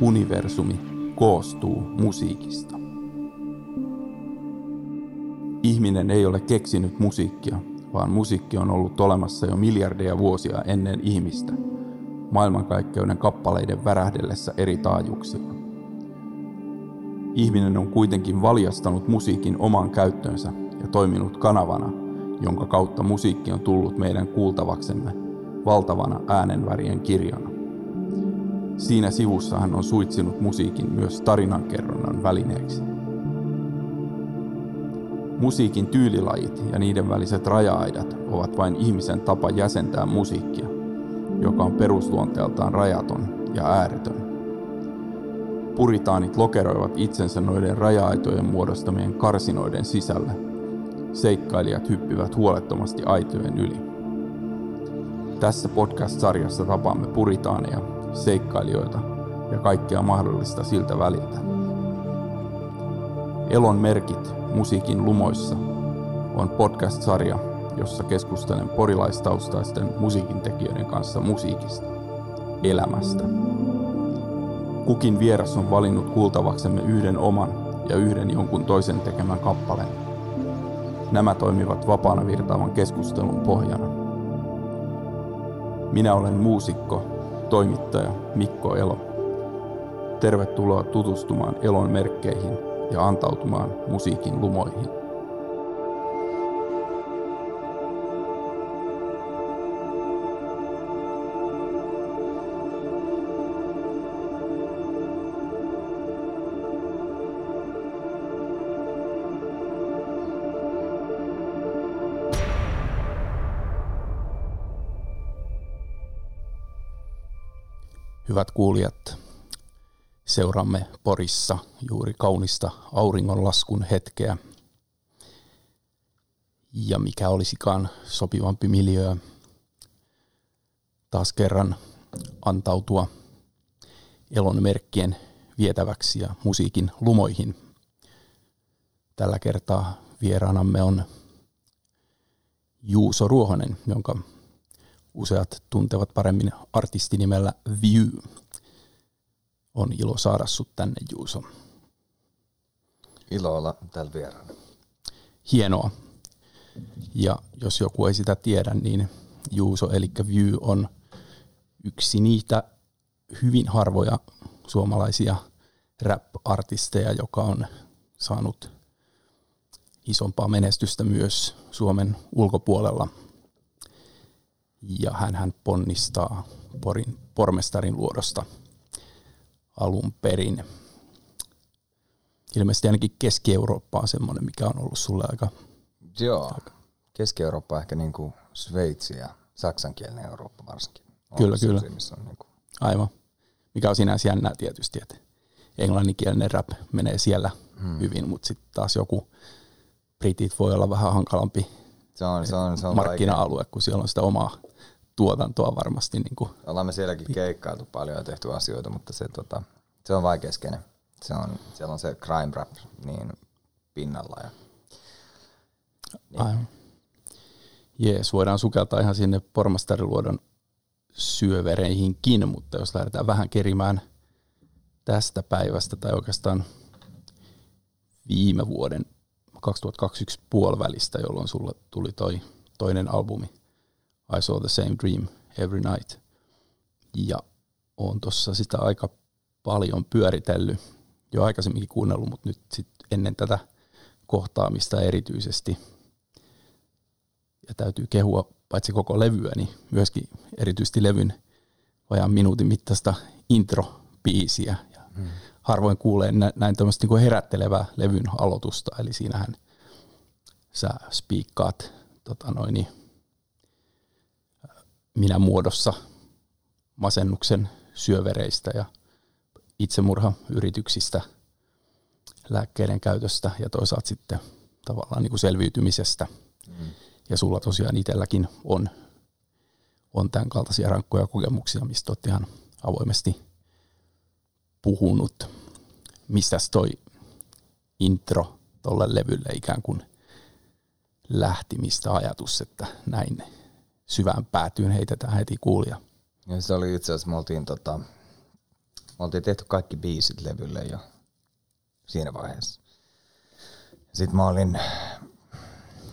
universumi koostuu musiikista. Ihminen ei ole keksinyt musiikkia, vaan musiikki on ollut olemassa jo miljardeja vuosia ennen ihmistä, maailmankaikkeuden kappaleiden värähdellessä eri taajuuksilla. Ihminen on kuitenkin valjastanut musiikin omaan käyttöönsä ja toiminut kanavana, jonka kautta musiikki on tullut meidän kuultavaksemme valtavana äänenvärien kirjana. Siinä sivussa hän on suitsinut musiikin myös tarinankerronnan välineeksi. Musiikin tyylilajit ja niiden väliset raja-aidat ovat vain ihmisen tapa jäsentää musiikkia, joka on perusluonteeltaan rajaton ja ääretön. Puritaanit lokeroivat itsensä noiden raja-aitojen muodostamien karsinoiden sisälle. Seikkailijat hyppivät huolettomasti aitojen yli. Tässä podcast-sarjassa tapaamme puritaaneja, seikkailijoita ja kaikkea mahdollista siltä väliltä. Elon merkit musiikin lumoissa on podcast-sarja, jossa keskustelen porilaistaustaisten musiikintekijöiden kanssa musiikista, elämästä. Kukin vieras on valinnut kuultavaksemme yhden oman ja yhden jonkun toisen tekemän kappaleen. Nämä toimivat vapaana virtaavan keskustelun pohjana. Minä olen muusikko, toimittaja Mikko Elo. Tervetuloa tutustumaan Elon merkkeihin ja antautumaan musiikin lumoihin. Hyvät kuulijat, seuraamme Porissa juuri kaunista auringonlaskun hetkeä. Ja mikä olisikaan sopivampi miljöö taas kerran antautua elon merkkien vietäväksi ja musiikin lumoihin. Tällä kertaa vieraanamme on Juuso Ruohonen, jonka useat tuntevat paremmin artistinimellä View. On ilo saada sut tänne, Juuso. Ilo olla täällä vieraana. Hienoa. Ja jos joku ei sitä tiedä, niin Juuso eli View on yksi niitä hyvin harvoja suomalaisia rap-artisteja, joka on saanut isompaa menestystä myös Suomen ulkopuolella – ja hän ponnistaa Porin pormestarin luodosta alun perin. Ilmeisesti ainakin Keski-Eurooppa on semmoinen, mikä on ollut sulle aika... Joo, Keski-Eurooppa ehkä niin kuin Sveitsi ja saksankielinen Eurooppa varsinkin. On kyllä, kyllä. Missä on niin kuin... Aivan. Mikä on sinänsä jännää tietysti, että englanninkielinen rap menee siellä hmm. hyvin, mutta sitten taas joku britit voi olla vähän hankalampi se on, se on, se on markkina-alue, kun siellä on sitä omaa tuotantoa varmasti. Niin kuin. Ollaan me sielläkin keikkailtu paljon ja tehty asioita, mutta se, tota, se on vaikeaskeinen. Se on, siellä on se crime rap niin pinnalla. Ja, niin. Aivan. Jees, voidaan sukeltaa ihan sinne pormastariluodon syövereihinkin, mutta jos lähdetään vähän kerimään tästä päivästä tai oikeastaan viime vuoden 2021 puolivälistä, jolloin sulle tuli toi toinen albumi – I Saw the Same Dream Every Night. Ja on tuossa sitä aika paljon pyöritellyt, jo aikaisemminkin kuunnellut, mutta nyt sit ennen tätä kohtaamista erityisesti. Ja täytyy kehua paitsi koko levyä, niin myöskin erityisesti levyn vajaan minuutin mittaista intro-biisiä. Ja hmm. Harvoin kuulee näin tämmöistä niin herättelevää levyn aloitusta, eli siinähän sä spiikkaat tota noin, minä muodossa masennuksen syövereistä ja itsemurhayrityksistä, lääkkeiden käytöstä ja toisaalta sitten tavallaan niin kuin selviytymisestä. Mm. Ja sulla tosiaan itselläkin on, on tämän kaltaisia rankkoja kokemuksia, mistä olet ihan avoimesti puhunut. Mistäs toi intro tuolle levylle ikään kuin lähti, mistä ajatus, että näin syvään päätyyn heitetään heti kuulia. Ja se oli itse asiassa, me oltiin tota, Me oltiin tehty kaikki biisit levylle jo siinä vaiheessa. Sitten mä olin,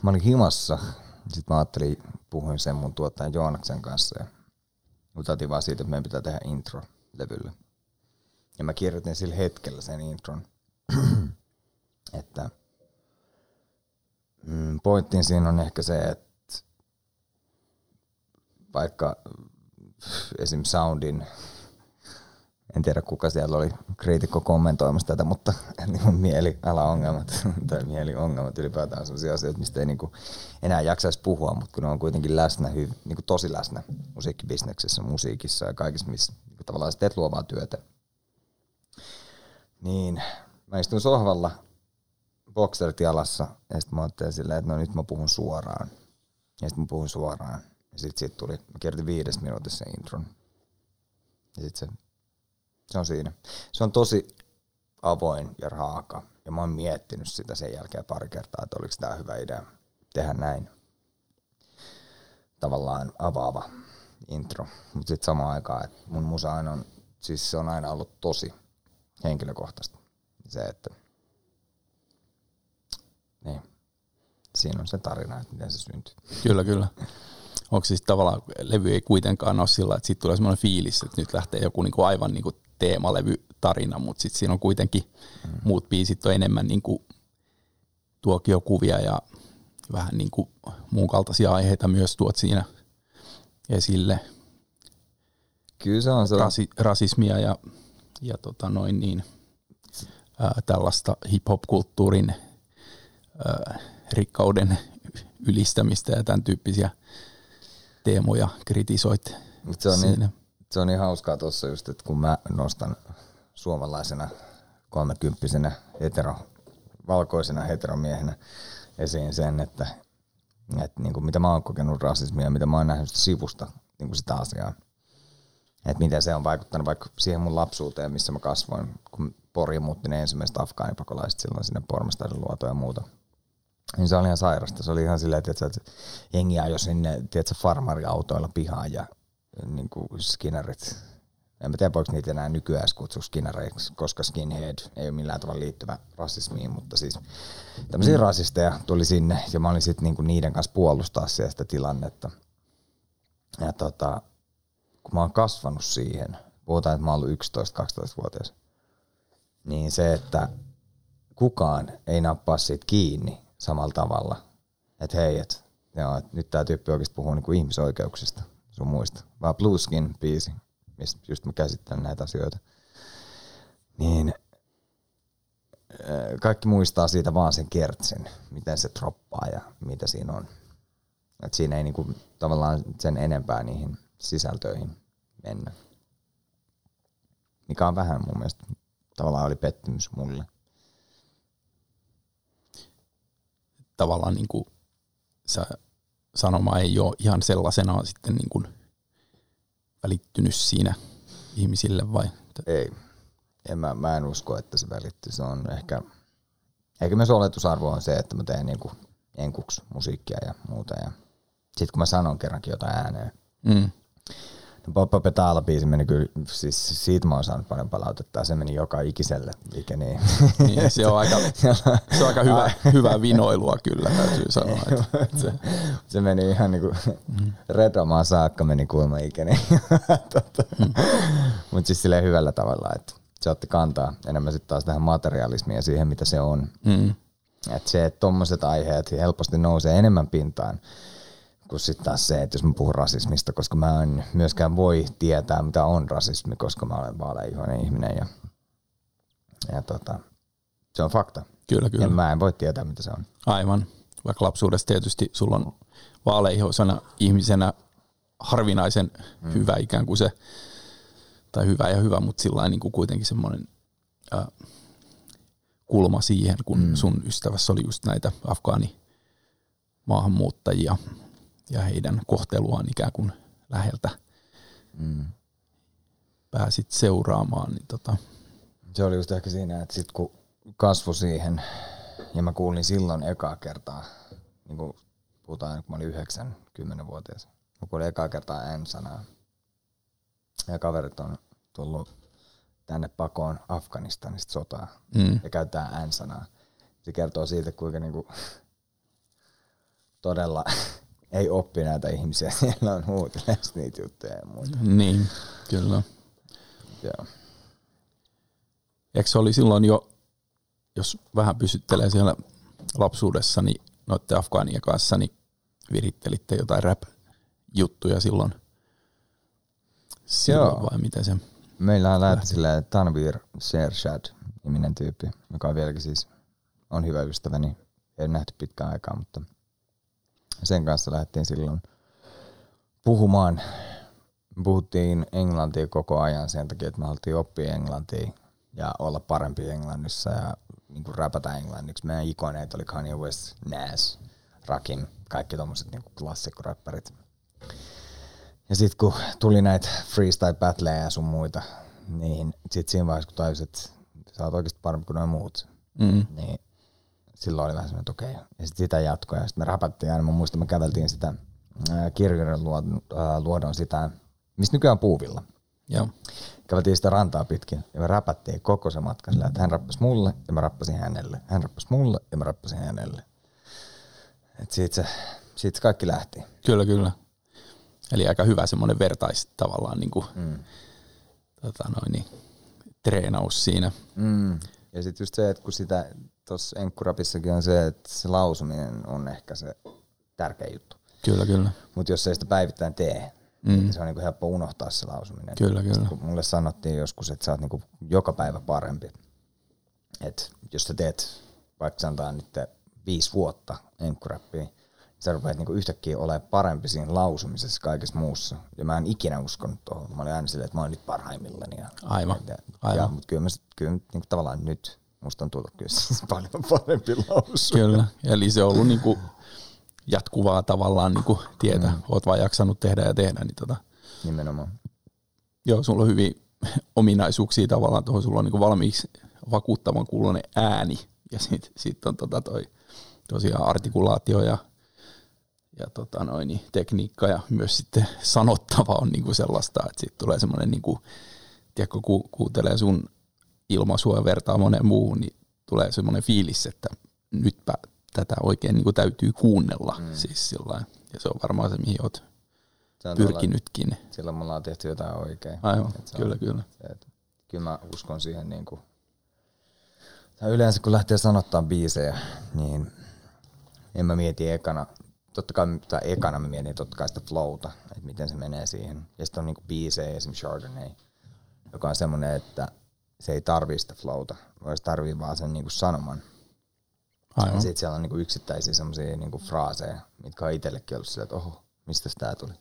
mä olin himassa. Sitten mä ajattelin, puhuin sen mun tuottajan Joonaksen kanssa ja otettiin vaan siitä, että meidän pitää tehdä intro levylle. Ja mä kirjoitin sillä hetkellä sen intron, että mm, pointtin siinä on ehkä se, että vaikka esim. soundin en tiedä kuka siellä oli kriitikko kommentoimassa tätä, mutta niin mielialaongelmat tai mieliongelmat ylipäätään on sellaisia asioita, mistä ei niin kuin enää jaksaisi puhua, mutta kun ne on kuitenkin läsnä, niin kuin tosi läsnä musiikkibisneksessä, musiikissa ja kaikissa, missä niin kuin tavallaan teet luovaa työtä. Niin mä istun sohvalla bokserit jalassa ja sitten mä ajattelin silleen, että no nyt mä puhun suoraan. Ja sitten mä puhun suoraan. Ja sitten siitä tuli, mä kirjoitin viides minuutissa intron. Ja sitten se se on siinä. Se on tosi avoin ja raaka. Ja mä oon miettinyt sitä sen jälkeen pari kertaa, että oliko tämä hyvä idea tehdä näin. Tavallaan avaava intro. Mutta sitten samaan aikaan, että mun musa on, siis se on aina ollut tosi henkilökohtaista. Se, että niin, siinä on se tarina, että miten se syntyy. Kyllä, kyllä. Onko siis tavallaan, levy ei kuitenkaan ole sillä, että siitä tulee semmoinen fiilis, että nyt lähtee joku niinku aivan niinku teemalevy tarina, mutta sitten siinä on kuitenkin mm. muut biisit on enemmän niin kuin tuokiokuvia ja vähän niin kuin muun kaltaisia aiheita myös tuot siinä esille. Kyllä se on se. Rasi, rasismia ja, ja tota noin niin, ää, tällaista hip-hop-kulttuurin ää, rikkauden ylistämistä ja tämän tyyppisiä teemoja kritisoit Mut se on niin- siinä. Niin, se on niin hauskaa tuossa just, että kun mä nostan suomalaisena kolmekymppisenä hetero, valkoisena heteromiehenä esiin sen, että, että niin kuin mitä mä oon kokenut rasismia, mitä mä oon nähnyt sivusta niin kuin sitä asiaa. Että miten se on vaikuttanut vaikka siihen mun lapsuuteen, missä mä kasvoin, kun Pori muutti ne ensimmäiset afgaanipakolaiset silloin sinne pormestarin luotoon ja muuta. Niin se oli ihan sairasta. Se oli ihan silleen, että jengi ajoi sinne tiedätkö, farmariautoilla pihaan ja niin kuin skinnerit. En mä tiedä, voiko niitä enää nykyään kutsua skinnereiksi, koska skinhead ei ole millään tavalla liittyvä rasismiin, mutta siis tämmöisiä mm. rasisteja tuli sinne ja mä olin sitten niinku niiden kanssa puolustaa sitä tilannetta. Ja tota, kun mä oon kasvanut siihen, puhutaan, että mä oon ollut 11-12-vuotias, niin se, että kukaan ei nappaa siitä kiinni samalla tavalla, että hei, et, joo, et nyt tämä tyyppi oikeasti puhuu niinku ihmisoikeuksista sun muista, vaan Blueskin biisi, mistä just mä käsittelen näitä asioita, niin äh, kaikki muistaa siitä vaan sen kertsin, miten se droppaa ja mitä siinä on. Et siinä ei niinku tavallaan sen enempää niihin sisältöihin mennä. Mikä on vähän mun mielestä tavallaan oli pettymys mulle. Tavallaan niinku sä sanoma ei ole ihan sellaisenaan sitten niin kuin välittynyt siinä ihmisille vai? Ei. En mä, mä en usko, että se välittyy. Se on ehkä, ehkä myös oletusarvo on se, että mä teen niin kuin enkuksi musiikkia ja muuta. Ja sitten kun mä sanon kerrankin jotain ääneen, mm. Poppa Petala biisi meni kyllä, siis siitä mä oon saanut paljon palautetta, se meni joka ikiselle, mikä niin. niin se, on aika, se on aika hyvä, hyvä vinoilua kyllä, täytyy sanoa. Että se. se meni ihan niinku mm. redomaan saakka meni kuulemma ikäni. tota. mm. Mutta siis silleen hyvällä tavalla, että se otti kantaa enemmän sitten taas tähän materialismiin ja siihen, mitä se on. Mm. Että se, että tommoset aiheet helposti nousee enemmän pintaan kuin sitten taas se, että jos mä puhun rasismista, koska mä en myöskään voi tietää, mitä on rasismi, koska mä olen vaaleihoinen ihminen ja, ja tota, se on fakta. Kyllä, kyllä. Ja mä en voi tietää, mitä se on. Aivan. Vaikka lapsuudessa tietysti sulla on vaaleihoisena ihmisenä harvinaisen mm. hyvä ikään kuin se, tai hyvä ja hyvä, mutta sillä niin kuin kuitenkin semmoinen äh, kulma siihen, kun mm. sun ystävässä oli just näitä afgaani maahanmuuttajia, ja heidän kohteluaan ikään kuin läheltä mm. pääsit seuraamaan. Niin tota. Se oli just ehkä siinä, että sit kun kasvu siihen, ja mä kuulin silloin ekaa kertaa, niin kuin puhutaan, kun mä olin 90 vuotias mä kuulin ekaa kertaa N-sanaa. Ja kaverit on tullut tänne pakoon Afganistanista sotaa Mm. ja käyttää N-sanaa. Se kertoo siitä, kuinka niinku todella ei oppi näitä ihmisiä. Siellä on huutelessa niitä juttuja ja muuta. Niin, kyllä. Joo. Eikö se oli silloin jo, jos vähän pysyttelee siellä lapsuudessa, niin noiden Afgaanien kanssa, niin virittelitte jotain rap-juttuja silloin? Silloin Joo. vai miten se? Meillähän lähti silleen Tanvir Shershad niminen tyyppi, joka on vieläkin siis on hyvä ystäväni. Ei nähty pitkään aikaa, mutta sen kanssa lähdettiin silloin puhumaan. Puhuttiin englantia koko ajan sen takia, että me haluttiin oppia englantia ja olla parempi englannissa ja niin kuin räpätä englanniksi. Meidän ikoneet oli Kanye West, Nas, Rakim, kaikki tommoset niin klassikkoräppärit. Ja sitten kun tuli näitä freestyle battleja ja sun muita, niin sitten siinä vaiheessa kun tajusin, että sä oot oikeasti parempi kuin noin muut, Mm. niin silloin oli vähän semmoinen, että okei. Ja sitten sitä jatkoi ja sitten me räpättiin aina. Mä muistan, me käveltiin sitä kirjojen luodon, ää, luodon sitä, mistä nykyään on puuvilla. Joo. Käveltiin sitä rantaa pitkin ja me räpättiin koko se matka sillä, että hän rappasi mulle ja mä rappasin hänelle. Hän rappasi mulle ja mä rappasin hänelle. Et siitä, se, siitä se kaikki lähti. Kyllä, kyllä. Eli aika hyvä semmoinen vertais tavallaan niin kuin, Mm. tota noin, niin, treenaus siinä. Mm. Ja sitten just se, että kun sitä tuossa enkkurapissakin on se, että se lausuminen on ehkä se tärkeä juttu. Kyllä, kyllä. Mutta jos ei sitä päivittäin tee, Mm. niin se on niinku helppo unohtaa se lausuminen. Kyllä, kyllä. Sitten kun mulle sanottiin joskus, että sä oot niinku joka päivä parempi. Et jos sä teet vaikka sanotaan nyt viisi vuotta enkkurappia, niin sä rupeat niinku yhtäkkiä olemaan parempi siinä lausumisessa kaikessa muussa. Ja mä en ikinä uskonut tuohon. Mä olin aina silleen, että mä oon nyt parhaimmillani. Ja, Aivan, ja, aivan. Ja, mutta kyllä, mä, kyllä niinku tavallaan nyt musta on tullut kyllä siis paljon parempi lausu. Kyllä. Eli se on ollut niin kuin jatkuvaa tavallaan niin kuin tietä. Mm. Oot vaan jaksanut tehdä ja tehdä. Niin tota, Nimenomaan. joo, sulla on hyvin ominaisuuksia tavallaan tuohon. Sulla on niin kuin valmiiksi vakuuttavan kuulonen ääni. Ja sitten sit on tota toi, tosiaan artikulaatio ja, ja tota noin, niin tekniikka ja myös sitten sanottava on niin kuin sellaista, että sitten tulee semmoinen, niin kuin, tiedätkö, kun kuuntelee sun ja vertaa moneen muuhun, niin tulee semmoinen fiilis, että nytpä tätä oikein niin kuin täytyy kuunnella. Mm. Siis sillain. Ja se on varmaan se, mihin on pyrkinytkin. tuolla- Silloin me ollaan tehty jotain oikein. Aivan, Et se on- kyllä, kyllä. se, että kyllä mä uskon siihen niin kuin, tai yleensä kun lähtee sanottaa biisejä, niin en mä mieti ekana, totta kai tai ekana mä mietin totta kai sitä flowta, että miten se menee siihen. Ja sitten on niin kuin biisejä, esimerkiksi Chardonnay, joka on semmoinen, että se ei tarvii sitä flowta, vaan se tarvii vaan sen niin kuin sanoman. Ja Aivan. sitten siellä on niinku yksittäisiä semmoisia niinku fraaseja, mitkä on itsellekin ollut silleen, että oho, mistä tää tuli.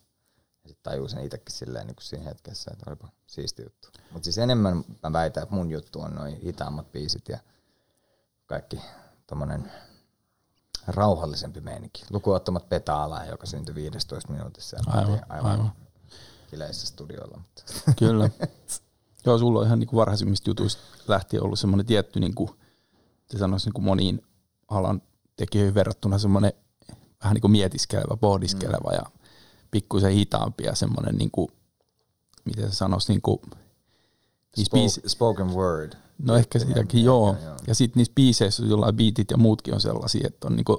Ja sitten tajuu sen itsekin silleen niinku siinä hetkessä, että olipa siisti juttu. Mutta siis enemmän mä väitän, että mun juttu on noin hitaammat biisit ja kaikki tommonen rauhallisempi meininki. Lukuottamat Petaalaa, joka syntyi 15 minuutissa. Aivan, oltiin aivan. Kileissä studiolla. Mutta. Kyllä. Joo, sulla on ihan niin kuin varhaisimmista jutuista lähtien ollut semmoinen tietty, niin kuin, se sanoisi niin kuin moniin alan tekijöihin verrattuna semmoinen vähän niin kuin mietiskelevä, pohdiskeleva mm. ja pikkusen hitaampi ja semmoinen, niin kuin, miten se sanoisi, niin kuin, Spoke, spoken word. no ehkä sitäkin, joo. joo, joo. Ja sitten niissä biiseissä jollain biitit ja muutkin on sellaisia, että on niin kuin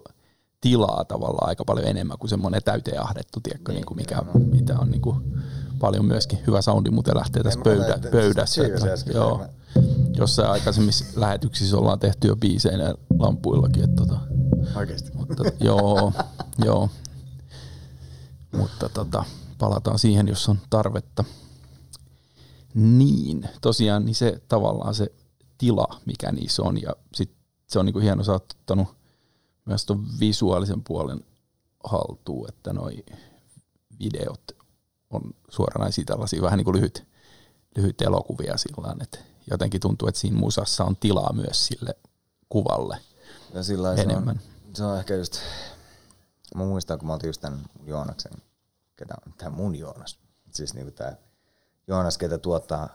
tilaa tavallaan aika paljon enemmän kuin semmoinen täyteen ahdettu, tiedätkö, niin, kuin mikä, mitä on niin kuin paljon myöskin hyvä soundi muuten lähtee tässä pöydä, pöydässä. Että, joo, jossain aikaisemmissa lähetyksissä ollaan tehty jo biiseinä lampuillakin. Että, tota, Oikeesti. mutta, joo, joo. Mutta tota, palataan siihen, jos on tarvetta. Niin, tosiaan niin se tavallaan se tila, mikä niissä on. Ja sit se on niinku hieno, sä oot ottanut myös tuon visuaalisen puolen haltuun, että noi videot on suoranaisia tällaisia vähän niin kuin lyhyt, lyhyt elokuvia sillä että jotenkin tuntuu, että siinä musassa on tilaa myös sille kuvalle Ja sillä lailla se on, enemmän. se on ehkä just, mä muistan kun mä oltiin just tämän Joonaksen, ketä on, tää mun Joonas, siis niinku tää Joonas, ketä tuottaa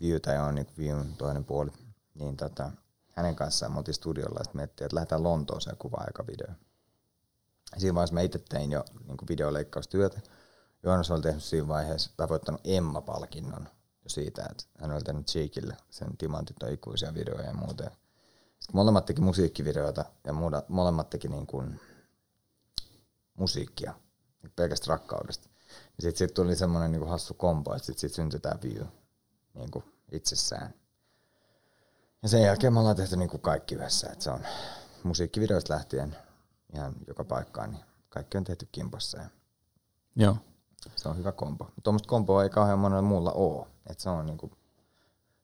viewtä ja on niinku viewin toinen puoli, niin tota, hänen kanssaan me oltiin studiolla ja sitten miettii, että lähdetään Lontooseen kuvaa aika video. Siinä vaiheessa mä itse tein jo niinku videoleikkaustyötä. Joonas oli tehnyt siinä vaiheessa, tai voittanut Emma-palkinnon siitä, että hän oli tehnyt Jakeille sen Timantit ikuisia videoja ja muuta. Sitten molemmat teki musiikkivideoita ja muuda, molemmat teki niin kuin musiikkia pelkästä rakkaudesta. Sitten sit tuli semmoinen niin hassu kombo, että sitten sit syntyi tämä view niin kuin itsessään. Ja sen jälkeen me ollaan tehty niin kuin kaikki yhdessä, että se on musiikkivideoista lähtien ihan joka paikkaan, niin kaikki on tehty kimpassa. Ja Joo. Se on hyvä kombo. Tuommoista komboa ei kauhean monella muulla ole. Että se on niinku,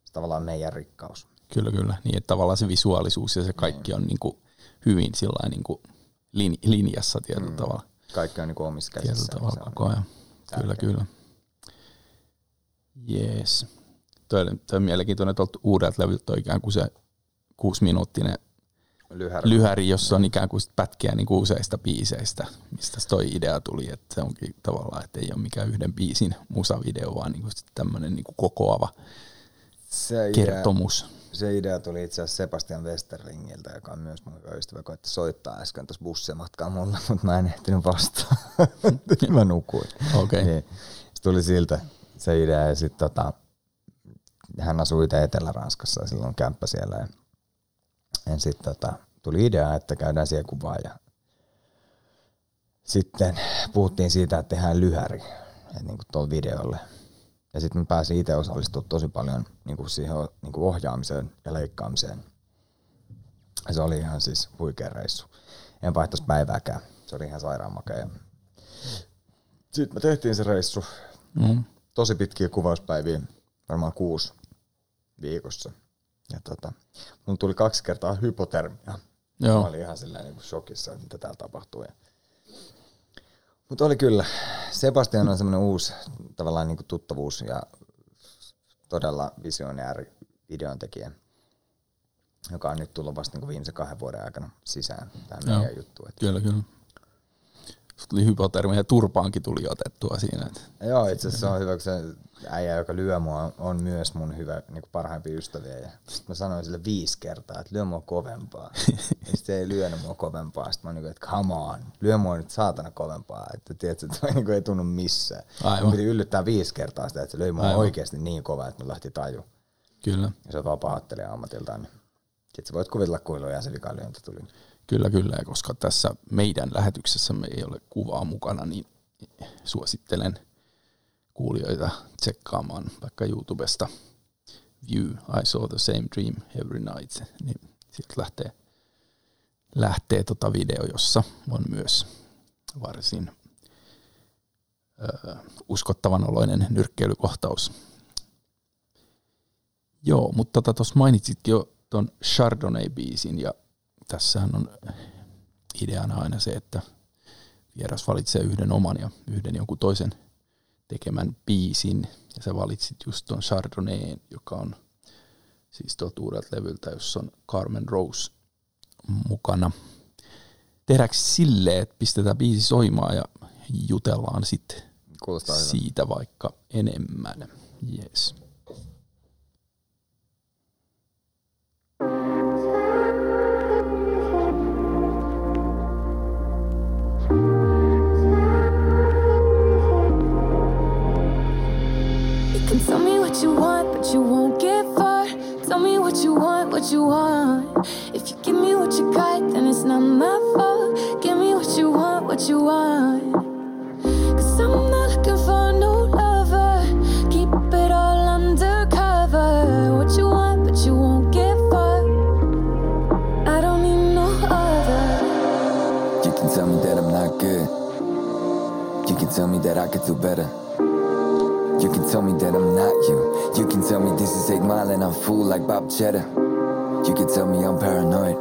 se tavallaan meidän rikkaus. Kyllä, kyllä. Niin, että tavallaan se visuaalisuus ja se kaikki on niin kuin hyvin sillain niin kuin lin, linjassa tietyllä mm. tavalla. Kaikki on niinku omissa Tietyllä käsissä. tavalla Se on koko ajan. Kyllä, tärkeää. kyllä. Jees. Toi, toi on mielenkiintoinen tuolta uudelta levyltä on ikään kuin se kuusiminuuttinen Lyhärä. Lyhäri, jossa on ikään kuin pätkiä niin kuin useista biiseistä, mistä toi idea tuli, että se onkin tavallaan, että ei ole mikään yhden biisin musavideo, vaan niin kuin tämmöinen niin kuin kokoava se, idea, kertomus. se idea tuli itse asiassa Sebastian Westerlingiltä, joka on myös mun ystävä, koitti soittaa äsken tuossa bussimatkaa mulle, mutta mä en ehtinyt vastaan. mä nukuin. Okei. Niin. Se tuli siltä se idea ja sitten tota, hän asui itse Etelä-Ranskassa ja silloin kämppä siellä. Ja, ja sitten tota, tuli idea, että käydään siellä kuvaa ja sitten puhuttiin siitä, että tehdään lyhäri niin kuin tuolle videolle. Ja sitten mä pääsin itse osallistumaan tosi paljon niin kuin siihen niin kuin ohjaamiseen ja leikkaamiseen. Ja se oli ihan siis huikea reissu. En vaihtaisi päivääkään. Se oli ihan sairaan makea. Sitten me tehtiin se reissu. Mm. Tosi pitkiä kuvauspäiviä, varmaan kuusi viikossa. Ja tota, mun tuli kaksi kertaa hypotermia. Joo. Mä olin ihan sillä niin shokissa, että mitä täällä tapahtuu. Ja... Mutta oli kyllä. Sebastian on semmoinen uusi tavallaan niin kuin tuttavuus ja todella visionääri videontekijä, joka on nyt tullut vasta niin kuin viimeisen kahden vuoden aikana sisään tähän meidän juttuun. Kyllä, kyllä. Sitten tuli hypotermia ja turpaankin tuli otettua siinä. Että Joo, itse asiassa se on hyvä, kun se äijä, joka lyö mua, on myös mun hyvä, niin kuin parhaimpia ystäviä. Ja sitten mä sanoin sille viisi kertaa, että lyö mua kovempaa. ja sitten se ei lyönyt mua kovempaa. Sitten mä niin kuin, että come on, lyö mua nyt saatana kovempaa. Että tiedätkö, toi niin kuin ei tunnu missään. Aivan. Mun piti yllyttää viisi kertaa sitä, että se löi mua Aivan. oikeasti niin kovaa, että mun lähti taju. kyllä, Ja se on vaan pahoittelija ammatiltaan. Niin. Sitten sä voit kuvitella, kuinka ja se vikalyönti tuli. Kyllä, kyllä. Ja koska tässä meidän lähetyksessä me ei ole kuvaa mukana, niin suosittelen kuulijoita tsekkaamaan vaikka YouTubesta View, I saw the same dream every night. Niin sieltä lähtee, lähtee tota video, jossa on myös varsin ö, uskottavan oloinen nyrkkeilykohtaus. Joo, mutta tota tuossa mainitsitkin jo ton Chardonnay-biisin ja tässähän on ideana aina se, että vieras valitsee yhden oman ja yhden jonkun toisen tekemän biisin ja sä valitsit just ton Chardonnayn, joka on siis tuolta uudelta levyltä, jossa on Carmen Rose mukana. Tehdäänkö silleen, että pistetään biisi soimaan ja jutellaan sitten siitä vaikka enemmän. Yes. Can tell me what you want, but you won't get far. Tell me what you want, what you want. If you give me what you got, then it's not my fault. Give me what you want, what you want. Cause I'm not looking for no lover. Keep it all undercover. What you want, but you won't get far. I don't need no other. You can tell me that I'm not good. You can tell me that I could do better. You can tell me that I'm not you. You can tell me this is 8 Mile and I'm full like Bob Cheddar. You can tell me I'm paranoid.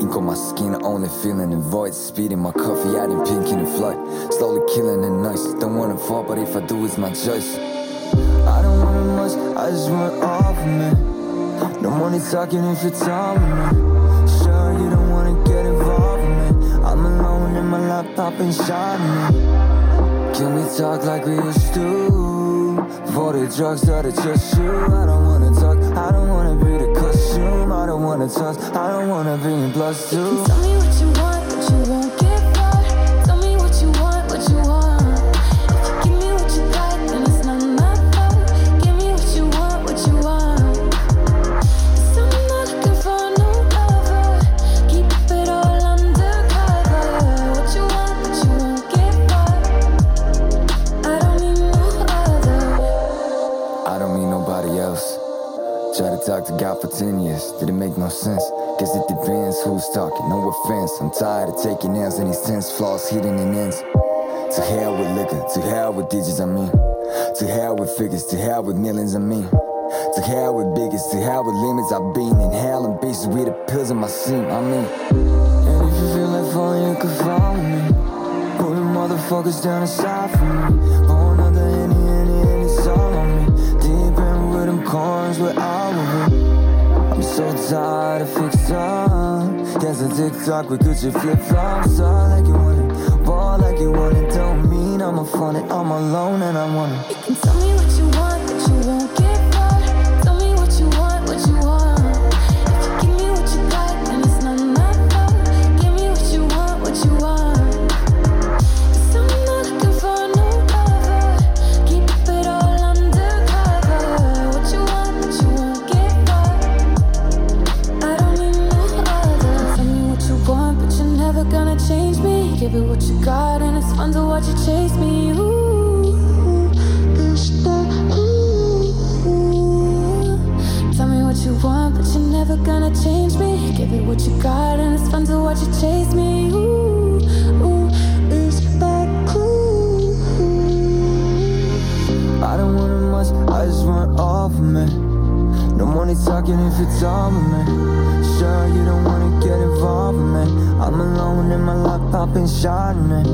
Ink on my skin, only feeling the void. Speeding my coffee out in pink in the flood. Slowly killing the noise. Don't wanna fall, but if I do, it's my choice. I don't want much, I just want all of me. No money talking if all with me. Sure, you don't wanna get involved with me. I'm alone in my laptop and shining. Can we talk like we used to? For the drugs that are just you. I don't wanna talk, I don't wanna be the costume. I don't wanna touch, I don't wanna be in blood too. Tell me what you want, but you won't God for 10 years, did it make no sense? Guess it depends who's talking, no offense. I'm tired of taking nails any sense, flaws hidden in ends. To hell with liquor, to hell with digits, I mean. To hell with figures, to hell with millions, I mean. To hell with biggest, to hell with limits, I've been in hell and bitches with the pills in my seam, I mean. And if you feel like falling, you can with me. Put the motherfuckers down aside from me. Pour another any, any, and it's all on me. Deep in with them coins, so tired of fixed up. Guess a TikTok with Gucci flip flops. All like you want it, ball like you want it. Don't mean I'm a fun it. I'm alone and I want it. You can tell me what you what you got, and it's fun to watch you chase me. Ooh, ooh, it's that cool. I don't want much, I just want all for me. No money talking if it's all with me. Sure, you don't wanna get involved with me. I'm alone in my life, popping Chardonnay.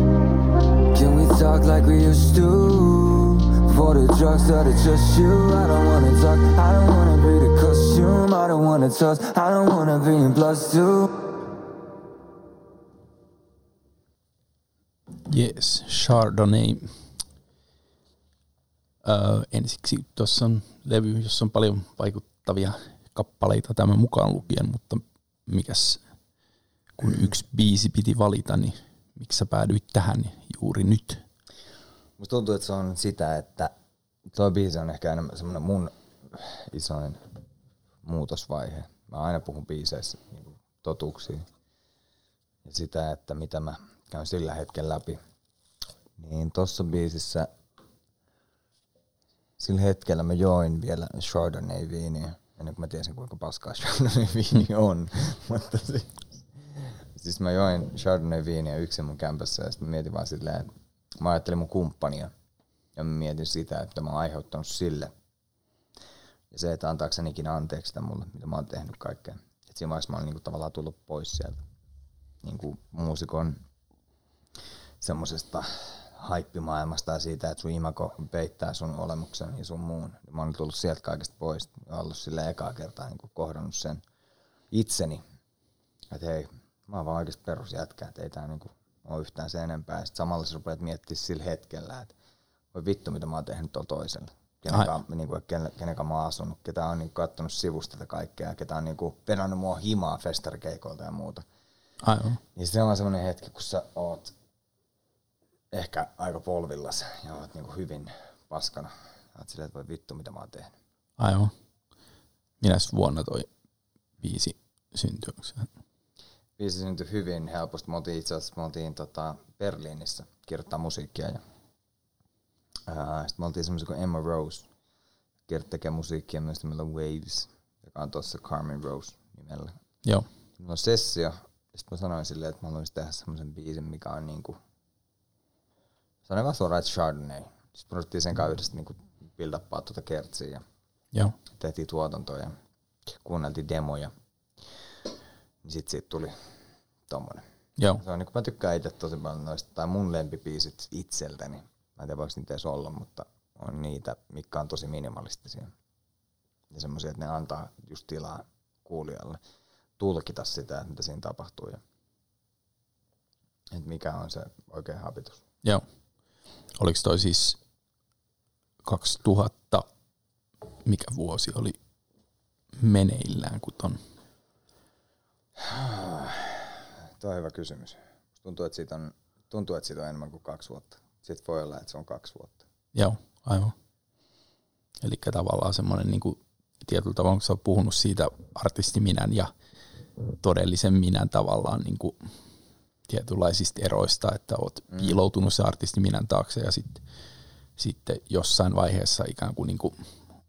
Can we talk like we used to? Before the drugs started, just you. I don't wanna talk, I don't wanna be the don't wanna touch, I don't wanna be in plus two. Yes, Chardonnay. Öö, ensiksi tuossa on levy, jossa on paljon vaikuttavia kappaleita tämän mukaan lukien, mutta mikäs, kun yksi biisi piti valita, niin miksi sä päädyit tähän juuri nyt? Musta tuntuu, että se on sitä, että toi biisi on ehkä enemmän semmoinen mun isoin muutosvaihe. Mä aina puhun biiseissä niin totuuksia ja sitä, että mitä mä käyn sillä hetkellä läpi. Niin tossa biisissä sillä hetkellä mä join vielä Chardonnay-viiniä, ennen kuin mä tiesin kuinka paskaa Chardonnay-viini on. Mutta siis, siis mä join Chardonnay-viiniä yksin mun kämpässä ja sitten mietin vaan silleen, että mä ajattelin mun kumppania ja mä mietin sitä, että mä oon aiheuttanut sille. Ja se, että antaako sen ikinä anteeksi sitä mulle, mitä mä oon tehnyt kaikkea. Et siinä vaiheessa mä oon niinku tavallaan tullut pois sieltä niinku muusikon semmosesta haippimaailmasta ja siitä, että sun imago peittää sun olemuksen ja sun muun. Ja mä oon tullut sieltä kaikesta pois ja ollut sille ekaa kertaa niin kohdannut sen itseni. Että hei, mä oon vaan oikeasti perusjätkä, että ei tää niinku ole yhtään sen enempää. Ja sit samalla sä rupeat miettimään sillä hetkellä, että voi vittu mitä mä oon tehnyt tuolla toisella. Kenenkaan, niinku, kenenkaan mä oon asunut, ketä on niinku kattonut sivusta tätä kaikkea, ketä on niinku penannut mua himaa festarikeikoilta ja muuta. Aivan. Niin se on semmoinen hetki, kun sä oot ehkä aika polvillas ja oot niinku hyvin paskana. Oot silleen, että voi vittu, mitä mä oon tehnyt. Aivan. Minäs vuonna toi biisi syntyi? Biisi syntyi hyvin helposti. Me oltiin itse asiassa me oltiin tota Berliinissä kirjoittaa musiikkia. Ja, sitten me oltiin semmoisia kuin Emma Rose. Kert tekee musiikkia myös nimellä Waves, joka on tuossa Carmen Rose nimellä. Joo. Mulla on sessio. Sitten mä sanoin silleen, että mä haluaisin tehdä semmoisen biisin, mikä on niinku... Sanoin vaan suoraan, että Chardonnay. Sitten me ruvettiin sen kanssa yhdessä niinku build upaa tuota kertsiä ja Joo. tehtiin tuotantoa ja kuunneltiin demoja. Niin sit siitä tuli tommonen. Joo. Se on niinku, mä tykkään itse tosi paljon noista, tai mun lempibiisit itseltäni. Mä en tiedä voiko niitä edes olla, mutta on niitä, mitkä on tosi minimalistisia. Ja semmoisia, että ne antaa just tilaa kuulijalle tulkita sitä, että mitä siinä tapahtuu ja että mikä on se oikea habitus. Joo. Oliko toi siis 2000, mikä vuosi oli meneillään, kun ton? Tuo on hyvä kysymys. Tuntuu, että siitä on, tuntuu, että siitä on enemmän kuin kaksi vuotta. Sitten voi olla, että se on kaksi vuotta. Joo, aivan. Eli tavallaan semmoinen niin kuin, tietyllä tavalla, kun sä oot puhunut siitä artistiminän ja todellisen minän tavallaan niin kuin, tietynlaisista eroista, että oot mm. piiloutunut se artistiminän taakse ja sitten sitten jossain vaiheessa ikään kuin, niin kuin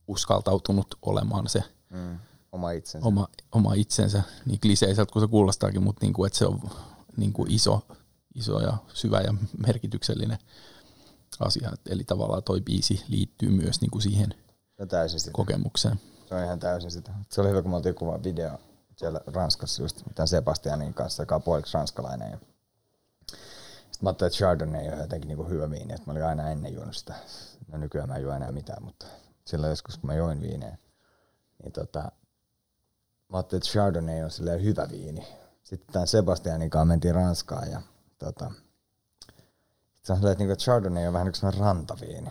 uskaltautunut olemaan se Mm. Oma itsensä. oma, oma itsensä, niin kliseiseltä kuin se kuulostaakin, mutta niin kuin, että se on niin kuin iso, iso ja syvä ja merkityksellinen asia. Eli tavallaan toi biisi liittyy myös niin kuin siihen No täysin sitä. kokemukseen. Se on ihan täysin sitä. Se oli hyvä, kun me oltiin kuvaa video siellä Ranskassa just tämän Sebastianin kanssa, joka on puoliksi ranskalainen. Ja sitten mä ajattelin, että Chardonnay on jotenkin niinku hyvä viini, että mä olin aina ennen juonut sitä. No nykyään mä en juo enää mitään, mutta silloin joskus kun mä join viineä, niin tota, mä ajattelin, että Chardonnay on silleen hyvä viini. Sitten tämän Sebastianin kanssa mentiin Ranskaan ja tota, se on silleen, että niinku Chardonnay on vähän niin kuin rantaviini.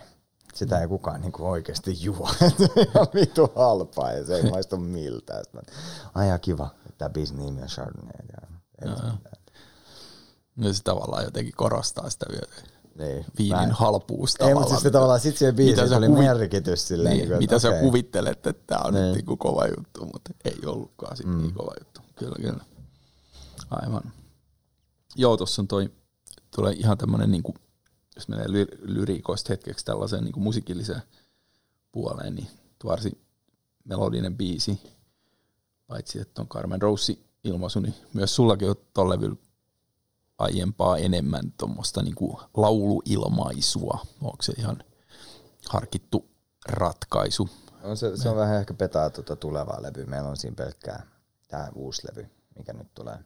Sitä ei kukaan niinku oikeasti juo. Se on vitu halpaa ja se ei maistu miltään. Sitten mä, ai ja kiva, tämä biisin nimi on Chardonnay. Ja, Ja se tavallaan jotenkin korostaa sitä vielä niin. viinin Mä- halpuus Ei, tavallaan. mutta siis se tavallaan sit siihen biisiin Mitä oli kuvit- merkitys silleen. niin, kuin, mitä että sä kuvittelet, että tämä on Niin. nyt niinku kova juttu, mutta ei ollutkaan sit mm. niin kova juttu. Kyllä, kyllä. Aivan. Joo, tuossa on toi, tulee ihan tämmönen, niinku, jos menee ly- lyriikoista hetkeksi tällaiseen niinku musiikilliseen puoleen, niin tuo varsin melodinen biisi, paitsi että on Carmen Rossi ilmaisu, niin myös sullakin on tuolla levyllä aiempaa enemmän tuommoista niinku lauluilmaisua. Onko se ihan harkittu ratkaisu? On se, se on vähän ehkä petaa tuota tulevaa levyä. Meillä on siinä pelkkää tämä uusi levy, mikä nyt tulee.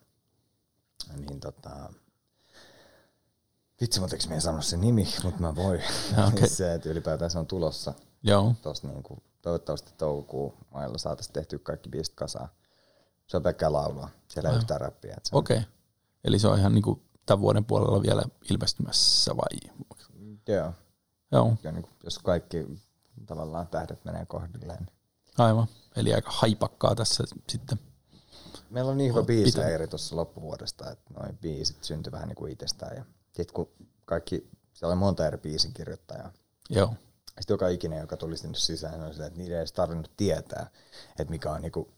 Niin tota... Vitsi, mutta eikö me sano se nimi, mutta mä voin. Okei. se, että ylipäätään se on tulossa Joo, tossa niinku, toivottavasti toukokuun mailla saataisiin tehtyä kaikki biisit kasaan. Se on pelkkää laulua, siellä ei yhtään räppiä. okei. Okay. Eli se on ihan niinku tämän vuoden puolella vielä ilmestymässä vai? Joo, Joo, ja niinku, jos kaikki tavallaan tähdet menee kohdilleen. Niin. aivan. Eli aika haipakkaa tässä sitten. Meillä on niin hyvä Oot biisileiri tuossa loppuvuodesta, että noin biisit syntyi vähän niin kuin itsestään. Ja sitten kun kaikki, siellä oli monta eri biisin kirjoittajaa. Joo, Sitten joka ikinen, joka tuli sinne sisään, oli silleen, että niiden ei edes tarvinnut tietää, että mikä on niinku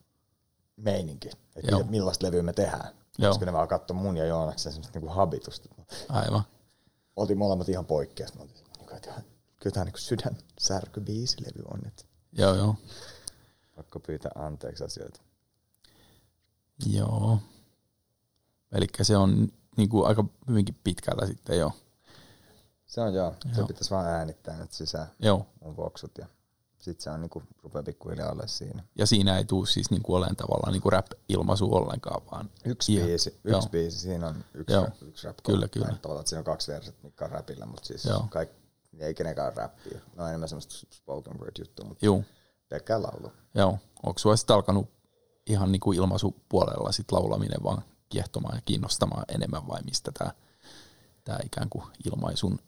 meininki, että Joo. millaista levyä me tehdään. Joo. Koska ne vaan katsoi mun ja Joonaksen semmoista niinku habitusta. aivan. Oltiin molemmat ihan poikkeas. Mä oltiin, niinku, että ihan- kyllä tämä niinku sydän särky biisilevy on, että Joo, joo. pakko pyytää anteeksi asioita. Joo. Eli se on niinku aika hyvinkin pitkällä sitten jo. Se on joo, se Joo. pitäisi vaan äänittää nyt sisään Joo. mun voksut ja sit se on niinku, rupeaa pikkuhiljaa olla siinä. Ja siinä ei tule siis niinku olemaan tavallaan niinku rap-ilmaisu ollenkaan, vaan Yksi ihan- biisi, yksi joo. biisi, siinä on yksi, Joo. yksi rap Kyllä, kyllä. Tavallaan, että siinä on kaksi versiota, mikä on rapilla, mutta siis Joo. kaikki, ei kenenkään rappia. No enemmän semmoista spoken word juttua, mutta Juu, pelkkää laulu. joo. Onko sulla sitten alkanut ihan niinku ilmaisupuolella sit laulaminen vaan kiehtomaan ja kiinnostamaan enemmän vai mistä tämä tää ikään kuin ilmaisun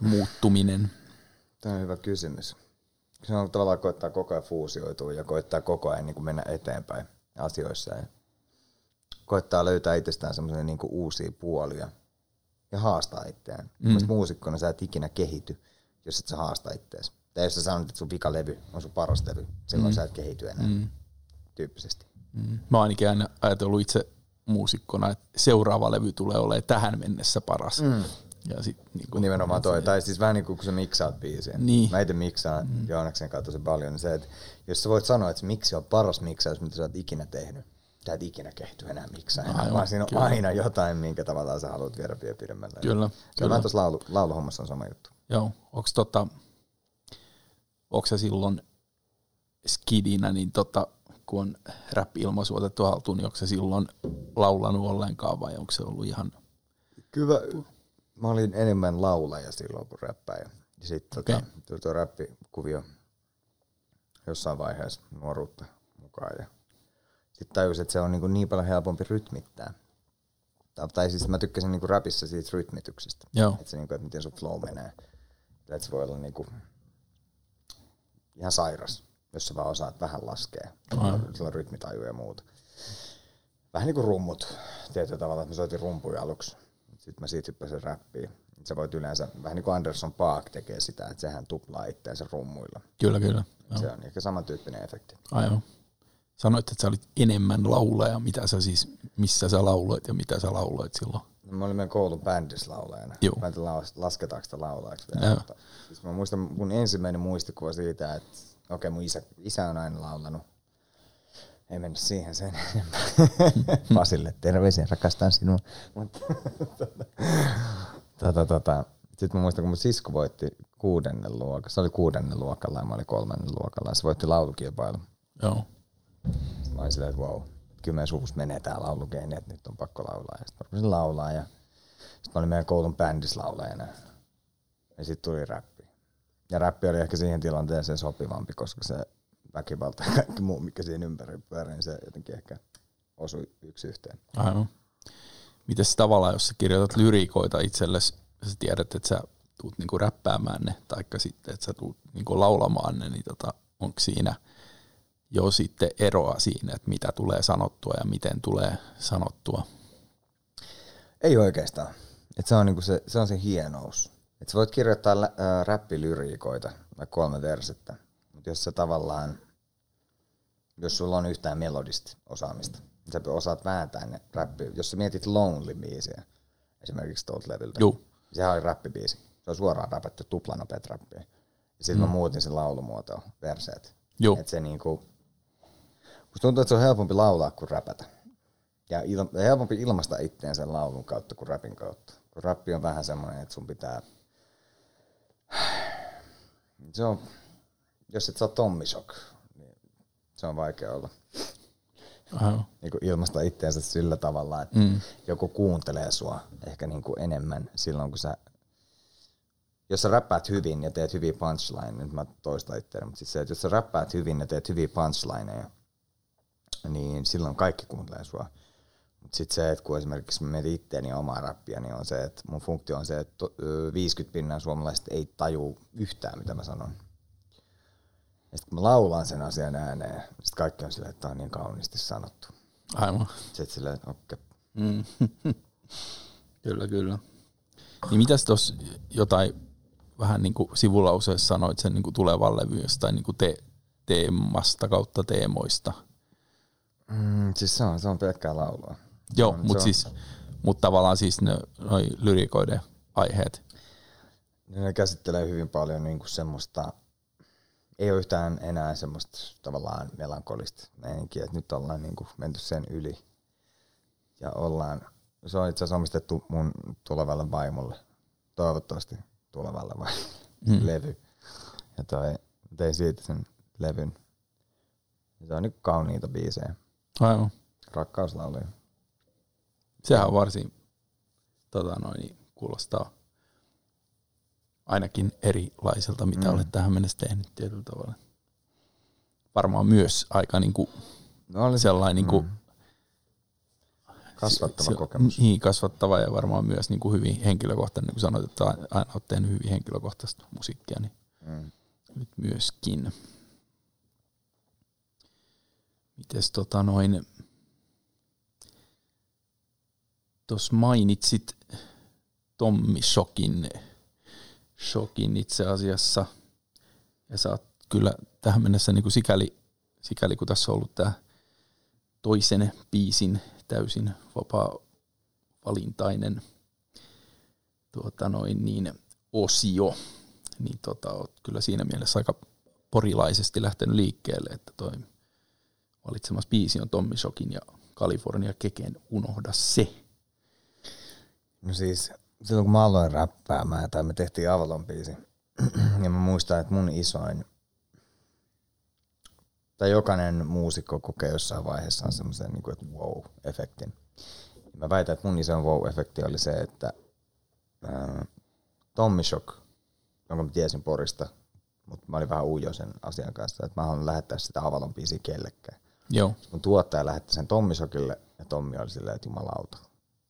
muuttuminen? Tämä on hyvä kysymys. Se on tavallaan koittaa koko ajan fuusioitua ja koittaa koko ajan niin kuin mennä eteenpäin asioissa ja koittaa löytää itsestään semmoisia niin uusia puolia ja haastaa itseään. Mm. muusikkona sä et ikinä kehity, jos et sä haasta itseäsi. Tai jos sä sanot, että sun vikalevy on sun paras levy, silloin mm. sä et kehity enää mm. tyyppisesti. Mm. Mä oon ainakin aina ajatellut itse muusikkona, että seuraava levy tulee olemaan tähän mennessä paras. Mm. Ja sit, niin Kun nimenomaan toi, tai siis vähän niin kuin kun sä miksaat biisiä. Niin. Mä itse miksaan mm. Joonaksen kanssa tosi paljon, niin se, että jos sä voit sanoa, että se miksi on paras miksaus, mitä sä oot ikinä tehnyt, sä et ikinä kehty enää miksaa. Aivan, vaan siinä on kyllä. aina jotain, minkä tavallaan sä haluat viedä vielä pidemmälle. Kyllä, Se kyllä. vähän tuossa laulu, lauluhommassa on sama juttu. Joo, onks tota, onks sä silloin skidinä, niin tota, kun on rap-ilmaisu otettu haltuun, niin onko se silloin laulanut ollenkaan vai onko se ollut ihan, Kyllä mä olin enemmän laulaja silloin kuin räppäjä. Ja sitten Okei. tota, tuli tuo räppikuvio jossain vaiheessa nuoruutta mukaan. Ja sitten tajusin, että se on niin, niin paljon helpompi rytmittää. Tai, tai siis mä tykkäsin niin räpissä siitä rytmityksestä. Joo. Että, se, niin kuin, että miten sun flow menee. Että se voi olla niin kuin, ihan sairas, jos sä vaan osaat vähän laskea. Sillä on rytmitaju ja muuta. Vähän niin kuin rummut tietyllä tavalla, että mä soitin rumpuja aluksi. Sitten mä siitä hyppäsin räppiin. Sä voit yleensä, vähän niin kuin Anderson Paak tekee sitä, että sehän tuplaa itseänsä rummuilla. kyllä kyllä, joo, Se on ehkä samantyyppinen efekti. aivan. Sanoit, että sä olit enemmän laulaja, mitä sä siis, missä sä lauloit ja mitä sä lauloit silloin. No, mä olin meidän koulun bändissä laulajana. Juu. Mä en tiedä, lasketaanko sitä laulajaksi vielä. Joo. Mutta, siis mä muistan mun ensimmäinen muistikuva siitä, että okei, mun isä, isä on aina laulanut. Ei mennä siihen sen. Pasille terveisiä, rakastan sinua. Mutta tota, tota. Sitten mä muistan, kun mun sisko voitti kuudennen luokan. Se oli kuudennen luokalla ja mä olin kolmannen luokalla. Se voitti laulukilpailu. Joo. Mä olin silleen, että wow, kyllä meidän suvussa menee tää laulugeeni, että nyt on pakko laulaa. Ja sitten mä rupesin laulaa ja sitten mä olin meidän koulun bändissä laulajana. Ja sitten tuli räppi. Ja räppi oli ehkä siihen tilanteeseen sopivampi, koska se väkivalta ja kaikki muu, mikä siinä ympäri pyörii, niin se jotenkin ehkä osui yksi yhteen. Aivan. Mites tavallaan, jos sä kirjoitat lyriikoita itsellesi, sä tiedät, että sä tuut niinku räppäämään ne, taikka sitten, että sä tuut niinku laulamaan ne, niin tota, onko siinä jo sitten eroa siinä, että mitä tulee sanottua ja miten tulee sanottua? Ei oikeastaan. Et se, on niinku se, se on se hienous. Et sä voit kirjoittaa lä- ää, räppilyriikoita, vaikka kolme versettä, mutta jos sä tavallaan, jos sulla on yhtään melodista osaamista, niin sä osaat vääntää ne räppi. Jos sä mietit Lonely-biisiä, esimerkiksi tuolta levyltä, Juu. niin sehän oli räppibiisi. Se on suoraan räpätty tuplanopeat räppiä. Ja sitten mm. mä muutin sen laulumuotoon, verseet. Juu. Et se niinku, musta tuntuu, että se on helpompi laulaa kuin räpätä. Ja il, helpompi ilmaista sen laulun kautta kuin räpin kautta. Kun räppi on vähän semmoinen, että sun pitää... Se on, jos et Tommy Shock, niin se on vaikea olla. Niin kuin ilmaista itseänsä sillä tavalla, että mm. joku kuuntelee sua ehkä niin kuin enemmän silloin, kun sä jos sä räppäät hyvin ja teet hyviä punchlineja, nyt mä toistan itseäni, mutta siis se, että jos sä räppäät hyvin ja teet hyviä punchlineja, niin silloin kaikki kuuntelee sua. Mutta sitten se, että kun esimerkiksi mä mietin itteeni omaa rappia, niin on se, että mun funktio on se, että to- ö, 50 pinnaa suomalaiset ei taju yhtään, mitä mä sanon. Ja sitten kun mä laulan sen asian ääneen, niin sitten kaikki on silleen, että tää on niin kauniisti sanottu. Aivan. Sitten silleen, että okei. Mm. kyllä, kyllä. Niin mitäs tuossa jotain vähän niin kuin sivulauseessa sanoit sen niin kuin tulevan levyn jostain niin kuin te- teemasta kautta teemoista? Mm, siis se on, se on pelkkää laulua. Joo, on- mutta se on- siis, mut tavallaan siis ne, noi lyrikoiden aiheet. Niin ne käsittelee hyvin paljon niinku semmoista, ei ole yhtään enää semmoista tavallaan melankolista meininkiä, että nyt ollaan niinku menty sen yli. Ja ollaan, se on itse asiassa omistettu mun tulevalle vaimolle, toivottavasti tulevalle vaimolle, mm. levy. Ja toi, tein siitä sen levyn. Se on niinku kauniita biisejä, Aivan. rakkauslauluja. Sehän on varsin, tota noin, kuulostaa ainakin erilaiselta, mitä mm. olet tähän mennessä tehnyt tietyllä tavalla. Varmaan myös aika niin kuin No oli sellainen niin kuin, kasvattava se- kokemus. Niin, kasvattava ja varmaan myös niin kuin hyvin henkilökohtainen, niin kuin sanoit, että aina olet tehnyt hyvin henkilökohtaista musiikkia, niin Mm. nyt myöskin. Mites tota noin, tuossa mainitsit Tommi Shokin, Shokin itse asiassa, ja sä oot kyllä tähän mennessä niin kuin sikäli, sikäli, kun tässä on ollut tämä toisen biisin täysin vapaa valintainen tuota noin niin, osio, niin tota, oot kyllä siinä mielessä aika porilaisesti lähtenyt liikkeelle, että toi valitsemas biisi on Tommi Shokin ja California Keken Unohda se. No siis silloin kun mä aloin räppäämään tai me tehtiin Avalon biisi, ja mä muistan, että mun isoin, tai jokainen muusikko kokee jossain vaiheessa semmoisen niin kuin, että wow-efektin. Mä väitän, että mun isoin wow-efekti oli se, että ää, Tommy Shock, jonka mä tiesin Porista, mutta mä olin vähän ujo sen asian kanssa, että mä haluan lähettää sitä Avalon biisiä kellekään. Joo, Mun tuottaja lähetti sen Tommi Sokille ja Tommi oli silleen, että jumalauta,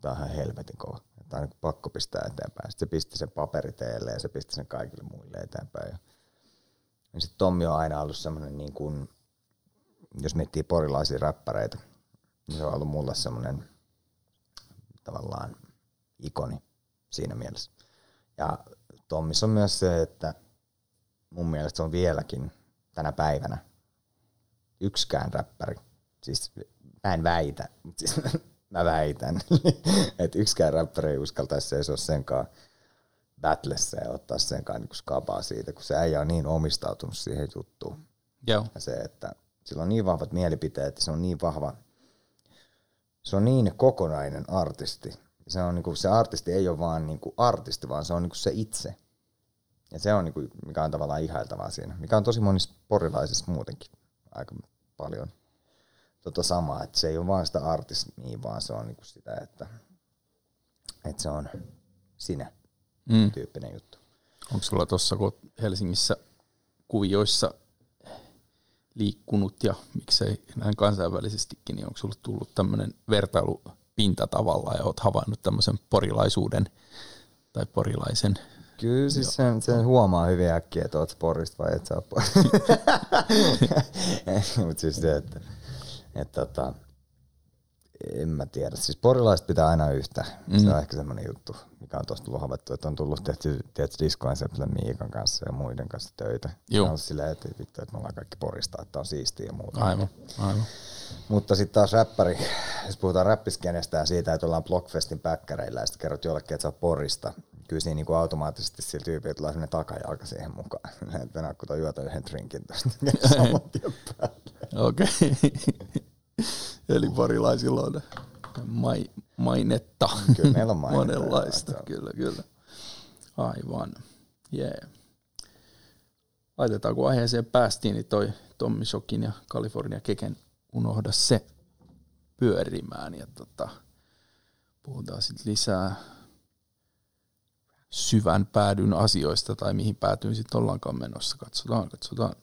tää on ihan helvetin kova. Tämä on niin pakko pistää eteenpäin. Sitten se pisti sen paperiteelle ja se pisti sen kaikille muille eteenpäin. Ja, ja sitten Tommi on aina ollut semmoinen, niin kuin, jos miettii porilaisia räppäreitä, niin se on ollut mulle semmoinen tavallaan ikoni siinä mielessä. Ja Tommissa on myös se, että mun mielestä se on vieläkin tänä päivänä yksikään räppäri, siis mä en väitä, mutta siis mä väitän, että yksikään räppäri ei uskaltaisi seisoa senkaan battlessa ja ottaa senkaan niin skabaa siitä, kun se äijä on niin omistautunut siihen juttuun. joo, Ja se, että sillä on niin vahvat mielipiteet, se on niin vahva, se on niin kokonainen artisti. Se, on niinku, se artisti ei ole vaan niinku artisti, vaan se on niinku se itse. Ja se on, niinku, mikä on tavallaan ihailtavaa siinä, mikä on tosi monissa porilaisissa muutenkin aika paljon tota samaa, että se ei ole vaan sitä artismia, vaan se on niinku sitä, että, että se on sinä mm. tyyppinen juttu. Onko sulla tuossa, kun Helsingissä kuvioissa liikkunut ja miksei näin kansainvälisestikin, niin onko sulla tullut tämmöinen vertailupinta tavallaan ja oot havainnut tämmöisen porilaisuuden tai porilaisen Kyllä siis sen, sen huomaa hyvin äkkiä, että oot porista vai et sä Mutta siis se, että, että, että en mä tiedä. Siis porilaiset pitää aina yhtä. Mm. Se on ehkä semmoinen juttu, mikä on tuosta tullut havaittu, että on tullut tehty tietysti Disco Ensemble Miikan kanssa ja muiden kanssa töitä. Joo. on silleen, että vittu, että me ollaan kaikki porista, että on siistiä ja muuta. Aivan, aivan. Mutta sitten taas räppäri, jos puhutaan räppiskenestä ja siitä, että ollaan Blockfestin päkkäreillä ja sitten kerrot jollekin, että sä oot porista, kyllä siinä niinku automaattisesti sillä tyypillä tulee sellainen takajalka siihen mukaan. Että kun juota yhden drinkin tästä Okei. Eli parilaisilla on mai, mainetta. Kyllä meillä on mainetta. Monenlaista, kyllä, kyllä. Aivan. Yeah. Laitetaan, kun aiheeseen päästiin, niin toi Tommi Shokin ja California Keken unohda se pyörimään. Ja tota, puhutaan sitten lisää syvän päädyn asioista tai mihin päätyyn sitten ollaankaan menossa. Katsotaan, katsotaan.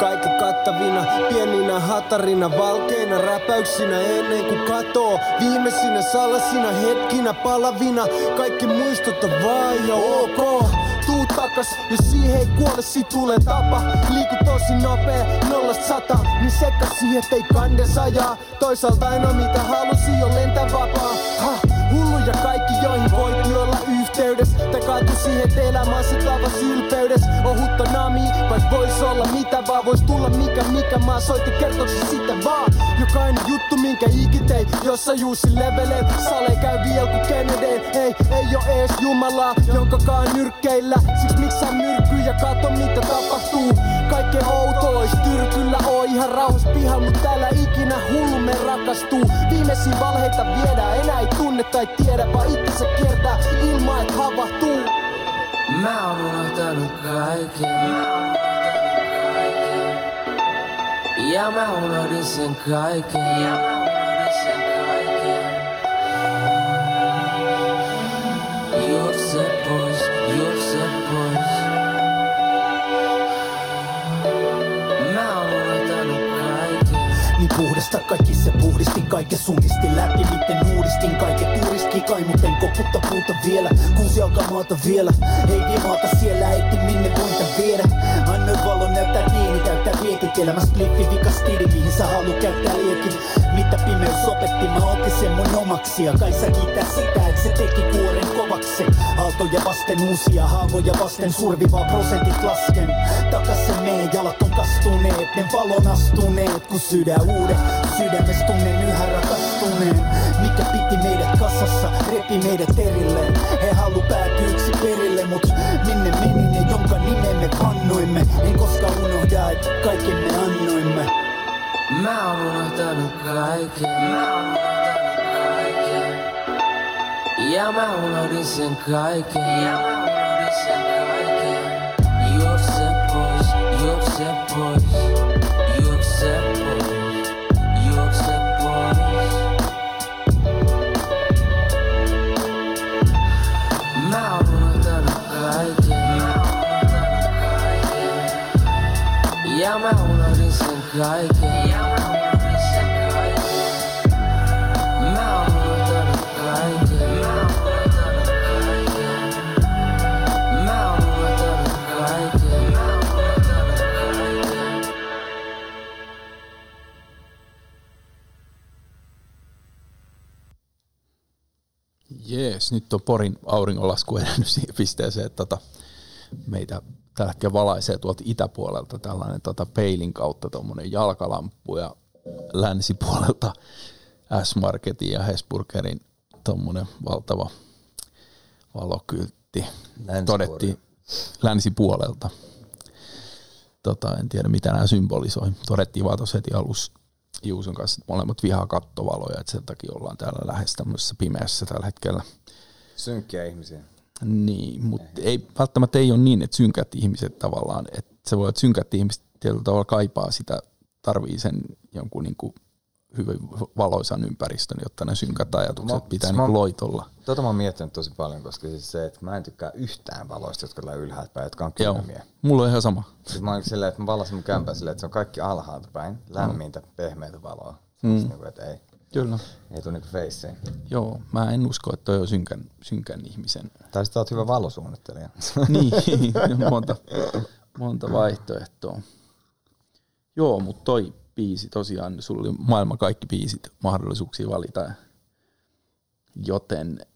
kaikki kattavina, pieninä hatarina, valkeina räpäyksinä ennen kuin katoo. Viimeisinä salasina hetkinä palavina, kaikki muistot on vaan ja ok. Tuu takas, jos siihen ei kuole, sit tulee tapa. Liiku tosi nopea, nollasta sata, niin sekä siihen, ettei kande sajaa. Toisaalta ainoa mitä halusi on lentää vapaa. Ha, hulluja kaikki, joihin voit kaatu siihen, että elämä on se tavas ylpeydessä. Ohutta nami, vaik vois olla mitä vaan. Vois tulla mikä mikä maa soitti kertoksi sitä vaan. Jokainen juttu minkä ikitei, jossa Juusi levelee. Sale käy vielä ku Kennedy. Ei, ei oo ees Jumalaa, jonkakaan nyrkkeillä. Siksi miksi sä myrkky ja kato mitä tapahtuu. Kaikke outois, tyrkyllä oo ihan rauhas piha, mut täällä ikinä hullu me rakastuu. Viimeisin valheita viedään, enää ei tunne tai tiedä, vaan se kiertää ilman et havahtuu. Mä oon unohtanut kaiken. Ja mä unohdin sen kaiken. Ja mä unohdin sen kaiken. Juokse pois, juokse kaikki se puhdisti kaiken sunnisti läpi Miten uudistin. Kaiken turiski Kaimuten koputta puuta vielä. Kuusi alkaa maata vielä. Ei vie maata siellä eitti minne voita viedä Annoin valon näyttää kiinni täyttää viekit Elämä spliffi vika stili mihin sä halu käyttää liekin. Mitä pimeys opetti mä otin sen mun omaksi. Ja kai sä kiittää sitä et se teki kuoren kovaksi. Aaltoja vasten uusia haavoja vasten survivaa prosentit lasken. Takas se mee jalat on kastuneet Ne valon astuneet kun sydän uudet Sydämestä tunnen yhä rakastuneen Mikä piti meidät kasassa, repi meidät erilleen He halu päätyykси perille, mut minne meni ne, jonka nimemme pannoimme En koskaan unohda, että kaiken me annoimme Mä oon unohtanut kaiken. Mä oon. Ja mä unohdin sen kaiken. Ja mä unohdin sen kaiken. Juokse pois, juokse pois, Kaiken. Mä oon unohtanut kaiken. Jees, nyt on Porin auringonlasku edennyt siihen pisteeseen, että tota, meitä tällä hetkellä valaisee tuolta itäpuolelta tällainen tota, peilin kautta tuommoinen jalkalamppu ja länsipuolelta S-Marketin ja Hesburgerin tuommoinen valtava valokyltti. Länsipuolelta. Todettiin länsipuolelta. Tota, en tiedä mitä nämä symbolisoi. Todettiin vaan tuossa heti alussa Juuson kanssa, että molemmat vihaa kattovaloja, että sen takia ollaan täällä lähes tämmöisessä pimeässä tällä hetkellä. Synkkiä ihmisiä. Niin, mutta ei, välttämättä ei ole niin, että synkät ihmiset tavallaan, että se voi olla, että synkät ihmiset tietyllä tavalla kaipaa sitä, tarvii sen jonkun niin kuin hyvin valoisan ympäristön, jotta ne synkät ajatukset Mä- pitää mä- niin loitolla. Tota mä oon miettinyt tosi paljon, koska siis se, että mä en tykkää yhtään valoista, jotka tulee ylhäältä päin, jotka on Joo, kylmiä. mulla on ihan sama. Siis mä oon silleen, että mä valasin mun kämpää silleen, että se on kaikki alhaalta päin, lämmintä, pehmeätä valoa. Mm. Niin kuin, että ei, Kyllä. ei tule niinku faceen. Joo, mä en usko, että toi on synkän, synkän ihmisen. Tai sitten oot hyvä valosuunnittelija. niin, monta, monta vaihtoehtoa. Joo, mutta toi biisi tosiaan, sulla oli maailman kaikki biisit mahdollisuuksia valita, joten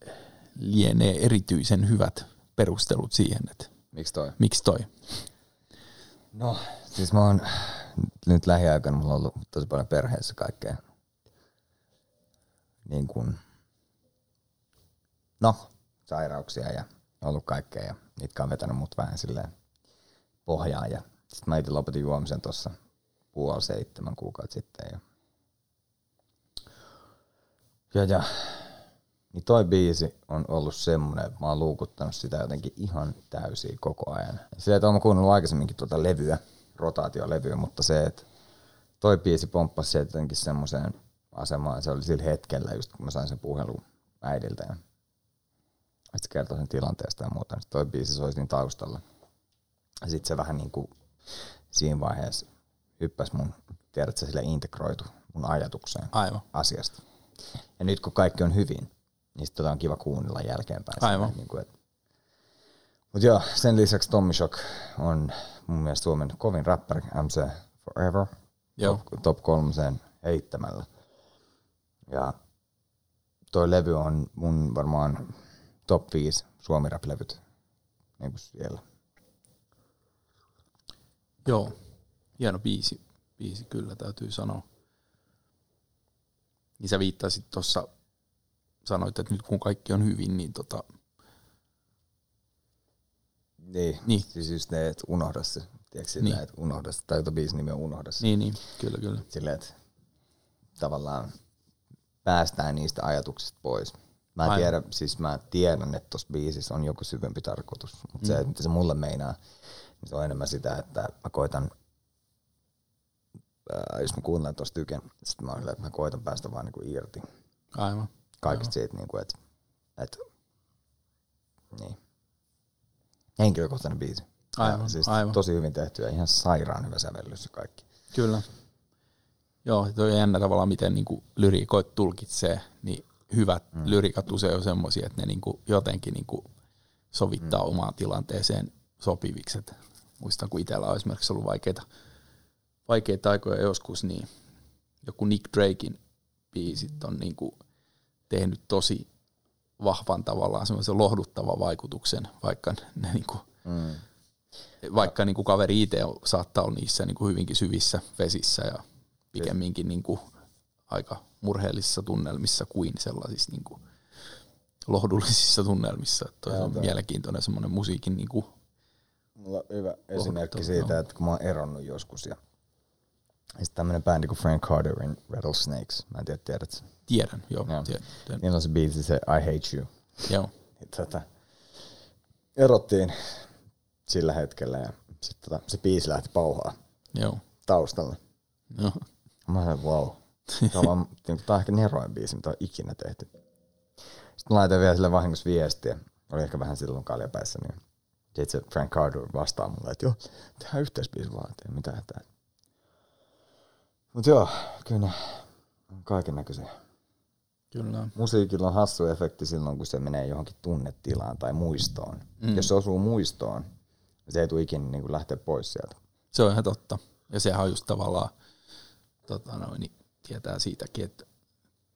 lienee erityisen hyvät perustelut siihen, että Miksi toi? miksi toi. No, siis mä oon nyt lähiaikoina mulla on ollut tosi paljon perheessä kaikkea. Niin kuin, no, sairauksia ja ollut kaikkea ja mitkä on vetänyt mut vähän silleen pohjaan. Ja sit mä itse lopetin juomisen tuossa puoli seitsemän kuukautta sitten. Ja, ja, ja niin toi biisi on ollut semmonen, että mä oon luukuttanut sitä jotenkin ihan täysin koko ajan. Sillä, että oon kuunnellut aikaisemminkin tuota levyä, rotaatiolevyä, mutta se, että toi biisi pomppasi jotenkin semmoiseen asemaan, se oli sillä hetkellä just kun mä sain sen puhelun äidiltä ja sitten kertoi sen tilanteesta ja muuta, niin toi biisi soi siinä taustalla. Ja sitten se vähän niin kuin siinä vaiheessa hyppäsi mun, tiedätkö, sille integroitu mun ajatukseen Aivan. asiasta. Ja nyt kun kaikki on hyvin, niin sit tota on kiva kuunnella jälkeenpäin. Aivan. Niin kuin, et. Mut joo, sen lisäksi Tommy Shock on mun mielestä Suomen kovin räppäri MC Forever. Joo. Top, top kolmoseen heittämällä. Ja toi levy on mun varmaan top 5 suomi rap levyt niin kuin siellä. Joo, hieno biisi, biisi kyllä täytyy sanoa. Niin sä viittasit tuossa, sanoit, että nyt kun kaikki on hyvin, niin tota, Niin, Niin. siis just ne, että unohda se. Tiedätkö silleen, Niin. että unohda se, tai tuo biisin nimi on unohda se. niin, niin, kyllä, kyllä. silleen, että tavallaan päästään niistä ajatuksista pois. Mä en Aivan. tiedä, siis mä tiedän, että tuossa biisissä on joku syvempi tarkoitus, mutta mm. se, että mitä se mulle meinaa, niin se on enemmän sitä, että mä koitan, ää, jos mä kuuntelen tuosta tyken, sitten mä silleen, että mä koitan päästä vaan niinku irti Aivan. kaikista siitä, niinku, että, että niin. Henkilökohtainen biisi. Ja Aivan, siis aivan. tosi hyvin tehty ja ihan sairaan hyvä sävellys ja kaikki. Kyllä. Joo, toi on jännä tavallaan, miten niinku lyriikoit tulkitsee, niin hyvät mm. lyrikat usein on semmoisia, että ne niinku jotenkin niinku sovittaa mm. omaan tilanteeseen sopiviksi. Et muistan, kun itsellä on esimerkiksi ollut vaikeita, vaikeita aikoja joskus, niin joku Nick Drakein biisit on niinku tehnyt tosi vahvan tavallaan semmoisen lohduttavan vaikutuksen, vaikka ne niinku, Mm. vaikka niin kuin kaveri itse saattaa olla niissä niin kuin hyvinkin syvissä vesissä ja pikemminkin niin kuin aika murheellisissa tunnelmissa kuin sellaisissa niin kuin lohdullisissa tunnelmissa. Toi on toi- mielenkiintoinen semmoinen musiikin niin kuin, Mulla on hyvä esimerkki siitä, että kun mä oon eronnut joskus ja sitten tämmönen bändi kuin Frank Carterin Rattlesnakes, mä en tiedä, tiedät tiedän, joo, Joo. tiedän. Niillä on se biisi, se I Hate You. joo, Niin, tota, erottiin sillä hetkellä ja sit, tota, se biisi lähti pauhaa joo, taustalla. joo, Mä sanoin, wow. Tämä on, niinku, tää on ehkä neroin biisi, mitä on ikinä tehty. Sitten mä laitoin vielä sille vahingossa viestiä. Oli ehkä vähän silloin kaljapäissä, niin sitten se Frank Carter vastaa mulle, että joo, tehdään yhteisbiisi vaan, että ei mitään hätää. Mut joo, kyllä on kaiken näköisiä. kyllä, Musiikilla on hassu efekti silloin, kun se menee johonkin tunnetilaan tai muistoon. Mm. Jos se osuu muistoon, niin se ei tule ikinä niin lähteä pois sieltä. se on ihan totta. Ja sehän on just tavallaan, tota noin, niin tietää siitäkin, että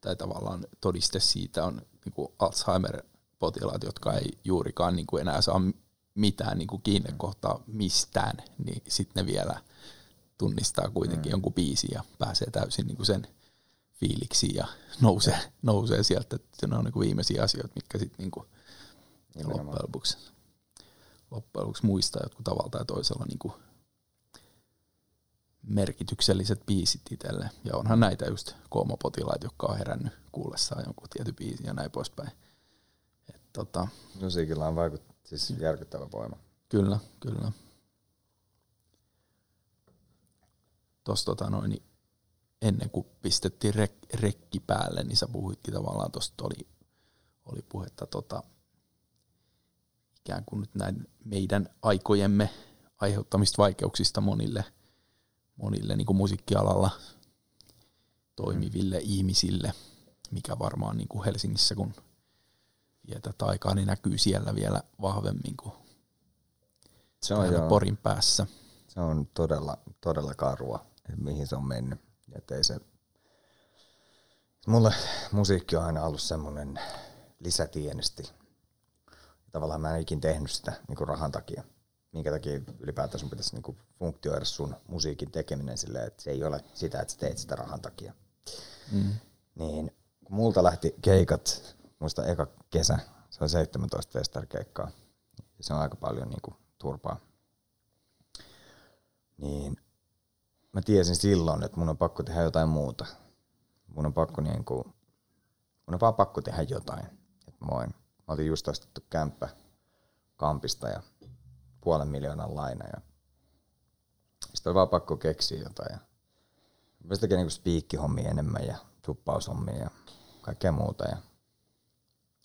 tai tavallaan todiste siitä on niin kuin Alzheimer-potilaat, jotka ei juurikaan niin kuin enää saa mitään niin kuin kiinnekohtaa mistään, niin sitten ne vielä tunnistaa kuitenkin mm. jonkun biisin ja pääsee täysin niin kuin sen fiiliksiin ja nousee, nousee sieltä. Että ne on niin kuin viimeisiä asioita, mitkä sitten niin kuin loppujen lopuksi, loppujen lopuksi muistaa jotkut tavalla tai toisella niin kuin merkitykselliset biisit itselle. Ja onhan näitä just koomapotilaita, jotka on herännyt kuullessaan jonkun tietyn biisin ja näin poispäin. Et tota, Musiikilla on vaikut, siis järkyttävä voima. Kyllä, kyllä. Tuossa tota noin, niin ennen kuin pistettiin rek, rekki päälle, niin sä puhuitkin tavallaan, tuosta oli, oli puhetta tota, ikään kuin nyt näin meidän aikojemme aiheuttamista vaikeuksista monille, monille niin kuin musiikkialalla toimiville mm. ihmisille, mikä varmaan niin kuin Helsingissä, kun vietät aikaa, niin näkyy siellä vielä vahvemmin kuin se on joo, Porin päässä. Se on todella, todella karua, että mihin se on mennyt. Että ei se, mulle musiikki on aina ollut semmoinen lisätienesti. Tavallaan mä en ikin tehnyt sitä niin kuin rahan takia. Minkä takia ylipäätään sun pitäisi niin kuin funktioida sun musiikin tekeminen silleen, että se ei ole sitä, että sä teet sitä rahan takia. Mm. Niin kun multa lähti keikat, muista eka kesä, se on 17 festarkeikkaa. Se on aika paljon niin kuin turpaa. Niin mä tiesin silloin, että mun on pakko tehdä jotain muuta. Mun on pakko niinku, mun on vaan pakko tehdä jotain. Et mä, voin, mä olin just ostettu kämppä kampista ja puolen miljoonan laina ja sitten oli vaan pakko keksiä jotain. Ja mä tekee niinku spiikkihommia enemmän ja tuppaushommia ja kaikkea muuta. Ja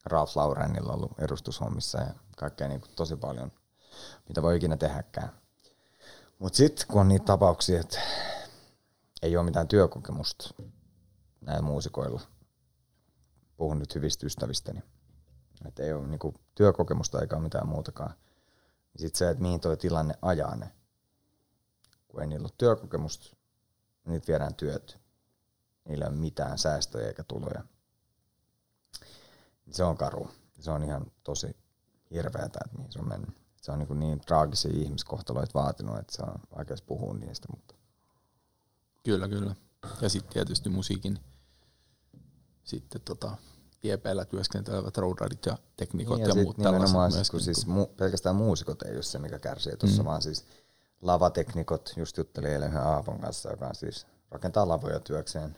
Ralph Laurenilla on ollut edustushommissa ja kaikkea niinku tosi paljon, mitä voi ikinä tehdäkään. Mutta sitten kun on niitä tapauksia, että ei ole mitään työkokemusta näillä muusikoilla, puhun nyt hyvistä ystävistäni, että ei ole niinku työkokemusta eikä ole mitään muutakaan, niin sitten se, että mihin tuo tilanne ajaa ne, kun ei niillä ole työkokemusta, niin niitä viedään työt. Niillä ei ole mitään säästöjä eikä tuloja. Se on karu. Se on ihan tosi hirveätä, että mihin se on mennyt se on niin, niin traagisia ihmiskohtaloita vaatinut, että se on vaikea puhua niistä. Mutta. Kyllä, kyllä. Ja sitten tietysti musiikin sitten tota, IEPllä työskentelevät roadradit ja teknikot niin, ja, ja muut tällaiset. Kun siis mu- pelkästään muusikot ei ole se, mikä kärsii tuossa, mm. vaan siis lavateknikot, just juttelin eilen yhden Aapon kanssa, joka siis rakentaa lavoja työkseen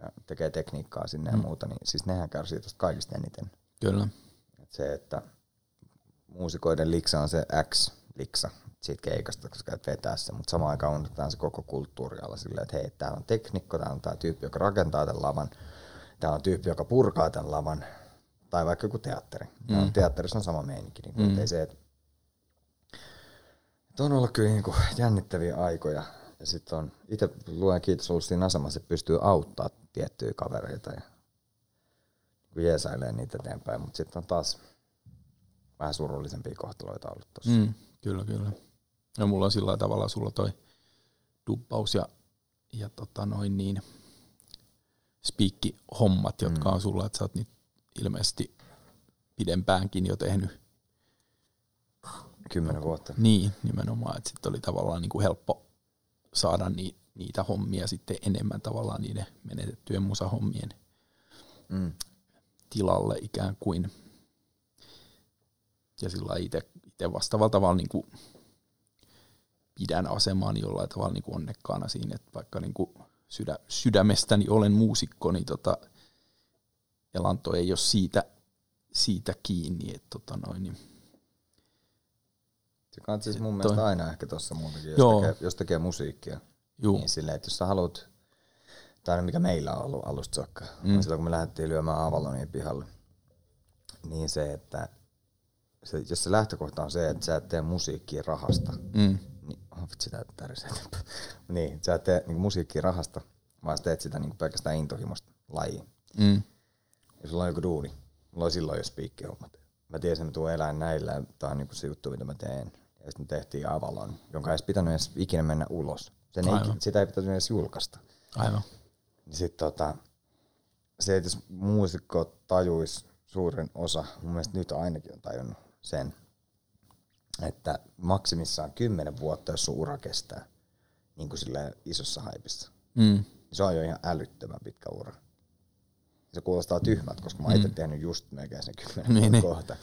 ja tekee tekniikkaa sinne mm. ja muuta, niin siis nehän kärsii tuosta kaikista eniten. Kyllä. Et se, että muusikoiden liksa on se X-liksa siitä keikasta, koska et vetää se, mutta samaan aikaan unohdetaan se koko kulttuuri alla silleen, että hei, täällä on teknikko, täällä on tämä tyyppi, joka rakentaa tämän lavan, täällä on tyyppi, joka purkaa tämän lavan, tai vaikka joku teatteri. Mm. No, teatterissa on sama meininki, niin mm. se, että et on ollut kyllä niin kuin jännittäviä aikoja, ja sitten on, itse luen kiitos ollut siinä asemassa, että pystyy auttaa tiettyjä kavereita ja kun jeesailee niitä eteenpäin, mutta sitten on taas vähän surullisempia kohtaloita ollut tossa. Mm, kyllä, kyllä. Ja mulla on sillä tavalla sulla toi duppaus ja, ja tota noin niin, spiikki-hommat, jotka mm. on sulla, että sä oot niitä ilmeisesti pidempäänkin jo tehnyt. Kymmenen vuotta. Niin, nimenomaan, että sitten oli tavallaan niin kuin helppo saada ni, niitä hommia sitten enemmän tavallaan niiden menetettyjen musahommien mm. tilalle ikään kuin ja sillä itse vastaavalla tavalla niin kuin pidän asemaan jollain tavalla niin kuin onnekkaana siinä, että vaikka niin kuin sydä, sydämestäni olen muusikko, niin tota, elanto ei ole siitä, siitä kiinni. Että tota noin, niin se on siis mun mielestä aina ehkä tuossa muutakin, jos tekee, jos tekee musiikkia. Juu. Niin silleen, että jos sä haluat, tai mikä meillä on ollut alusta saakka, mm. silloin kun me lähdettiin lyömään Avalonia pihalle, niin se, että se, jos se lähtökohta on se, että sä et tee musiikkia rahasta, mm. Niin vitsi, tää tärisee. niin, sä et tee niin musiikkia rahasta, vaan sä teet sitä niin pelkästään intohimosta lajiin. Mm. Ja sulla on joku duuni. Mulla oli silloin jo spiikkihommat. Mä tiesin, että mä tuun eläin näillä, tää on niin se juttu, mitä mä teen. Ja sitten tehtiin Avalon, jonka ei edes pitänyt edes ikinä mennä ulos. Sen ei, sitä ei pitänyt edes julkaista. Aivan. Sitten tota, se, että jos muusikko tajuisi suurin osa, mun mielestä nyt ainakin on tajunnut, sen, että maksimissaan kymmenen vuotta, jos sun ura kestää. niin kuin silleen isossa haipissa. Mm. Se on jo ihan älyttömän pitkä ura. Se kuulostaa tyhmältä, koska mä oon itse tehnyt just melkein sen kymmenen Niin, niin, kohta.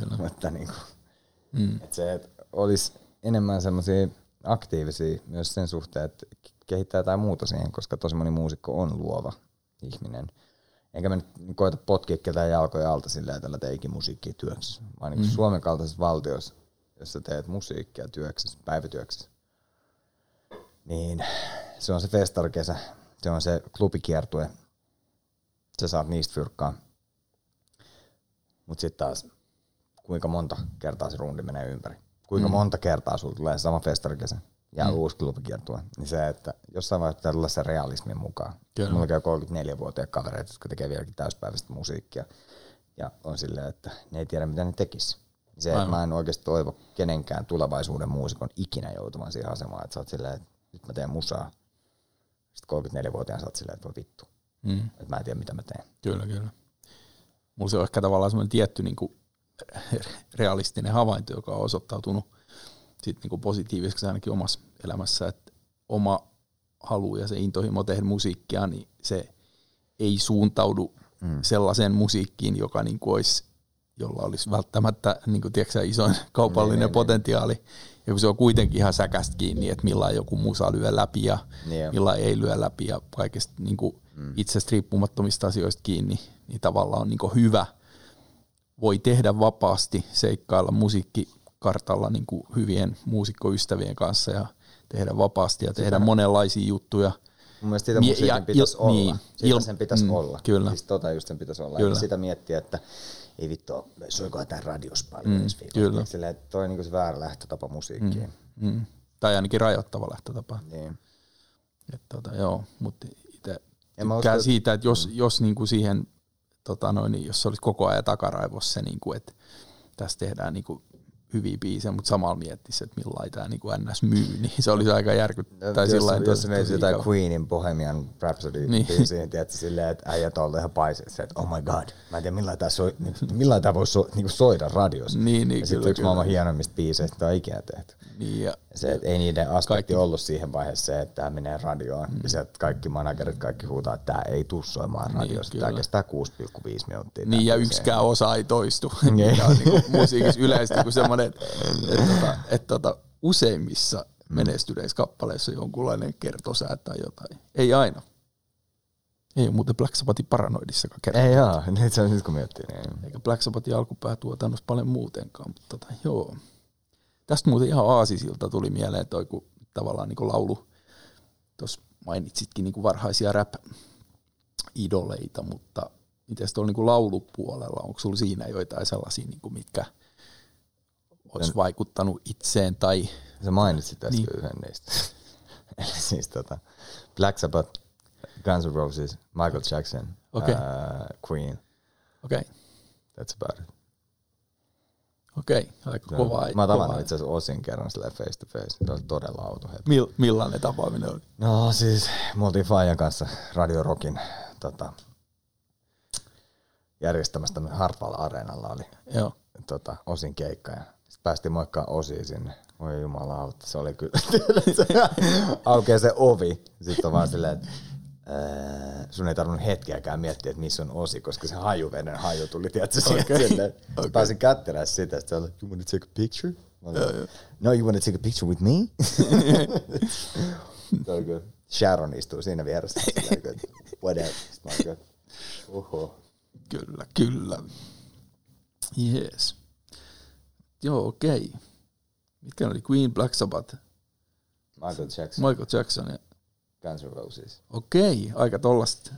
Kyllä. Mutta niin kuin, Mm. että se, että olisi enemmän semmoisia aktiivisia myös sen suhteen, että kehittää jotain muuta siihen, koska tosi moni muusikko on luova ihminen. Enkä mä nyt koeta potkia ketään jalkoja alta silleen, että älä tee ikimusiikkia työksesi. Vaan niin mm. Suomen kaltaisessa valtiossa, jos sä teet musiikkia työksesi, päivätyöksesi, niin se on se festarikesä, se on se klubikiertue, sä saat niistä fyrkkaa. Mutta sitten taas, kuinka monta kertaa se rundi menee ympäri. Kuinka mm. monta kertaa sulla tulee sama festarikesä ja mm. uusi klubikiertue. Niin se, että jossain vaiheessa pitää tulla se realismin mukaan. Kyllä. Mulla käy 34-vuotiaat kavereita, jotka tekee vieläkin täyspäiväistä musiikkia. Ja on silleen, että ne ei tiedä mitä ne tekis. Se, että mä en oikeasti toivo kenenkään tulevaisuuden muusikon ikinä joutuvan siihen asemaan, että sä oot silleen, että nyt mä teen musaa. Sitten 34-vuotiaan sä oot silleen, että voi vittu, Mm. että mä en tiedä mitä mä teen. Kyllä, kyllä. Mulla se on ehkä tavallaan semmoinen tietty niin kuin realistinen havainto, joka on osoittautunut sit niin kuin positiiviseksi ainakin omassa elämässä, että oma halu ja se intohimo tehdä musiikkia, niin se ei suuntaudu mm. sellaiseen musiikkiin, joka niin kuin olisi, jolla olisi välttämättä niin kuin, tiedätkö, isoin kaupallinen Niin, niin, potentiaali. Ja kun se on kuitenkin ihan säkästä kiinni, että milloin joku musa lyö läpi ja Niin. milloin ei lyö läpi ja kaikesta niin kuin mm. itsestä riippumattomista asioista kiinni, niin tavallaan on niin kuin hyvä, voi tehdä vapaasti, seikkailla musiikkikartalla niin kuin hyvien muusikkoystävien kanssa ja tehdä vapaasti ja tehdä monenlaisia juttuja. Mun mielestä sitä musiikin ja pitäisi il- olla. niin, Sitä il- sen pitäisi mm, olla. kyllä. Siis tota just sen pitäisi olla. Kyllä. Sitä miettiä, että ei vittu, soiko tämä radiossa paljon Mm, ensi viikolla. kyllä. Silleen, toi on niinku se väärä lähtötapa musiikkiin. Mm. Tai ainakin rajoittava lähtötapa. Niin. Et tota, joo, mutta itse tykkään usko, siitä, että jos, jos niinku siihen, tota noin, niin jos se olisi koko ajan takaraivossa se, niinku, että tässä tehdään niinku hyviä biisejä, mutta samalla miettisi, että millainen tämä niinku NS myy, niin se olisi aika järkyttävää. jos, sillain jos se menisi tosi jotain. Queenin Bohemian Rhapsody Niin. niin. biisiin, tiedätkö, silleen, että äijät on ollut ihan paiseissa, että oh my god, mä en tiedä millainen tämä, soi, millainen tämä voisi so, niinku soida radiossa. Niin, niin, ja sitten yksi maailman hienoimmista biiseistä, mitä on ikinä tehty. Niin, ja, se, että ei niiden aspekti Kaikki- ollut siihen vaiheessa se, että tämä menee radioon. Mm. Ja se, että kaikki managerit kaikki huutaa, että tämä ei tuu soimaan Niin, radiossa. kyllä. Tämä kestää 6,5 minuuttia. niin, ja yksikään osa ei toistu. Niin. Mikä on niinku musiikissa yleisesti kuin semmoinen, että, että, tota, että tota, useimmissa menestyneissä kappaleissa on jonkunlainen kertosää tai jotain. Ei aina. Ei ole muuten Black Sabbathin paranoidissakaan kertaa. Ei jaa, nyt se on nyt kun miettii. Niin. Eikä Black Sabbathin alkupäätuotannossa paljon muutenkaan, mutta tota, joo. Tästä muuten ihan aasisilta tuli mieleen toi, kun tavallaan niin laulu, tuossa mainitsitkin niin varhaisia rap-idoleita, mutta miten tuolla niin laulupuolella, onko sulla siinä joitain sellaisia, niin kuin, mitkä olisi vaikuttanut itseen tai Sä mainitsit äsken Niin. yhden niistä. Eli siis tota, Black Sabbath, Guns N' Roses, Michael Jackson, Okei. uh, Queen. okei, okay, That's about it. Okei, aika kova. Mä oon tavannut itse asiassa Osin kerran silleen face to face. Se oli todella auto hetki. Mil, millainen tapaaminen oli? No siis, me oltiin Fajan kanssa Radio Rockin tota, järjestämästä Hartwall Areenalla oli Joo. tota, Osin keikka ja sitten päästiin moikkaan Osiin sinne. Voi jumalauta, se oli kyllä, se aukeaa se ovi. Sitten on vaan silleen, että sun ei tarvinnut hetkeäkään miettiä, että missä on Osi, koska se hajuveden haju tuli, tiedätkö, okay. okei. Okay. Pääsin kättelemään sitä, se oli, you wanna take a picture? Mä olin, no, you wanna take a picture with me? kyllä. Sharon istuu siinä vieressä. että Whatever. Kyllä, oho. Kyllä, kyllä. Yes. Joo, okei. Okay. Mitkä oli? Queen, Black Sabbath, Michael Jackson, Michael Jackson. Ja... Guns N' Roses. Okei, aika tollasta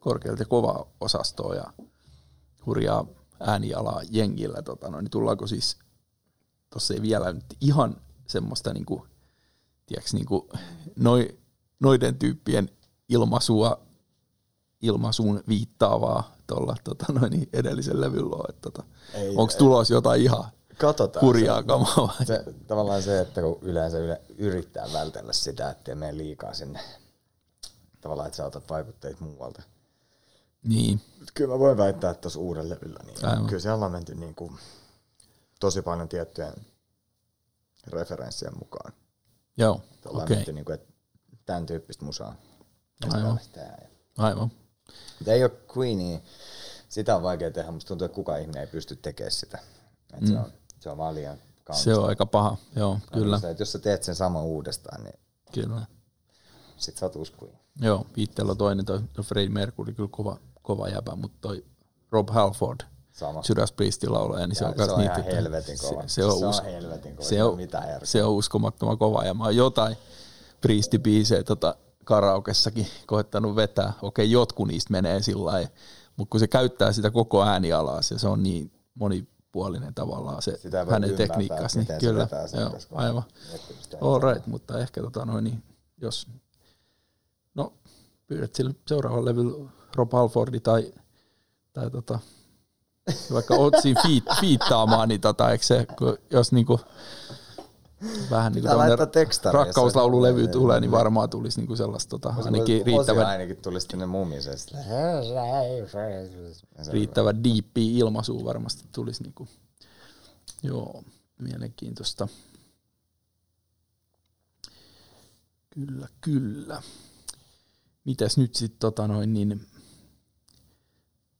korkealta ja kovaa osastoa ja hurjaa äänialaa jengillä. Tota, no, niin tullaanko siis, tuossa ei vielä nyt ihan semmoista niinku, tiedätkö, niinku, noi, noiden tyyppien ilmaisua, ilmaisuun viittaavaa tuolla tota, noin, niin edellisen levyllä on. että Tota, Onko tulos jotain ihan Katsotaan. hurjaa se, kamaa se, tavallaan se, että kun yleensä yle, yrittää vältellä sitä, ettei mene liikaa sinne. Tavallaan, että sä otat vaikutteet muualta. Niin, Mut Kyllä mä voin väittää, että tuossa uudella levyllä, niin Aivan. kyllä siellä on menty niin kuin tosi paljon tiettyjen referenssien mukaan. joo, okei. menty niin kuin, että tämän tyyppistä musaa. Aivan. Aivan. Mutta ei ole Queenie, sitä on vaikea tehdä, musta tuntuu, että kukaan ihminen ei pysty tekemään sitä. Et se, on, se on vaan liian kaunista. Se on aika paha, joo, kyllä. Se, että jos sä teet sen sama uudestaan, niin Kyllä. sit sä oot Queen. Joo, itsellä on toinen, toi, toi Freddie Mercury, kyllä kova, kova jäbä, mutta toi Rob Halford, Sama. Judas Priestin laulaja, niin se Ja on, se on ihan niitä- helvetin kova. Se, se, on, Se on us- helvetin kova, Se se on, järkeä. se on uskomattoman kova ja mä oon jotain Priesti-biisejä tota karaokessakin koettanut vetää. Okei, jotkut niistä menee sillä lailla, mutta kun se käyttää sitä koko äänialaa, ja se on niin monipuolinen tavallaan se Sitä hänen tekniikkansa, niin se kyllä, joo, aivan. All right, mutta ehkä tota noin, niin jos, pyydät sille seuraavalle levyllä Rob Halfordi tai, tai tota, vaikka oot siinä fiit, fiittaamaan, niin tota, eikö se, jos niinku, vähän niin Pitää laittaa tekstaria, rakkauslaululevy se- tulee, niin varmaan tulisi niinku sellaista tota, ainakin riittävän, ainakin tulisi tänne mumisesta. riittävän diippiä ilmaisua varmasti tulisi niinku, joo, mielenkiintoista. Kyllä, kyllä. Mitäs nyt sitten tota noin niin,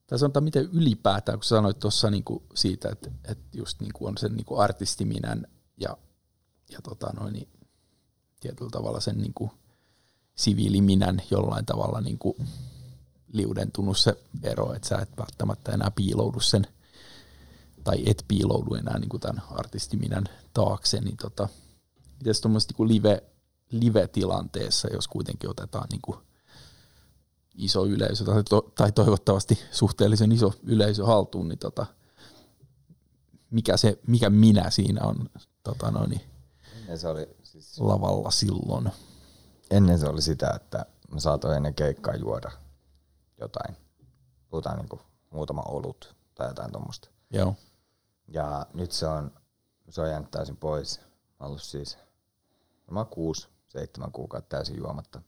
tai sanotaan miten ylipäätään, kun sanoit tuossa niinku siitä, että, että just niinku on sen niinku artistiminän ja, ja tota noin, niin tietyllä tavalla sen niinku siviiliminän jollain tavalla niinku liudentunut se ero, että sä et välttämättä enää piiloudu sen, tai et piiloudu enää niinku tämän artistiminän taakse, niin tota, mites tuommoista niinku live, live-tilanteessa, jos kuitenkin otetaan niinku iso yleisö, tai, to, tai toivottavasti suhteellisen iso yleisö haltuun, niin tota, mikä, se, mikä minä siinä on tota noin, se oli, siis, lavalla silloin. ennen se oli sitä, että mä saatoin ennen keikkaa juoda jotain. Puhutaan niinku muutama olut tai jotain tuommoista. Joo, Ja nyt se on, se on jäänyt täysin pois. Mä ollut siis varmaan kuusi, seitsemän kuukautta täysin juomatta.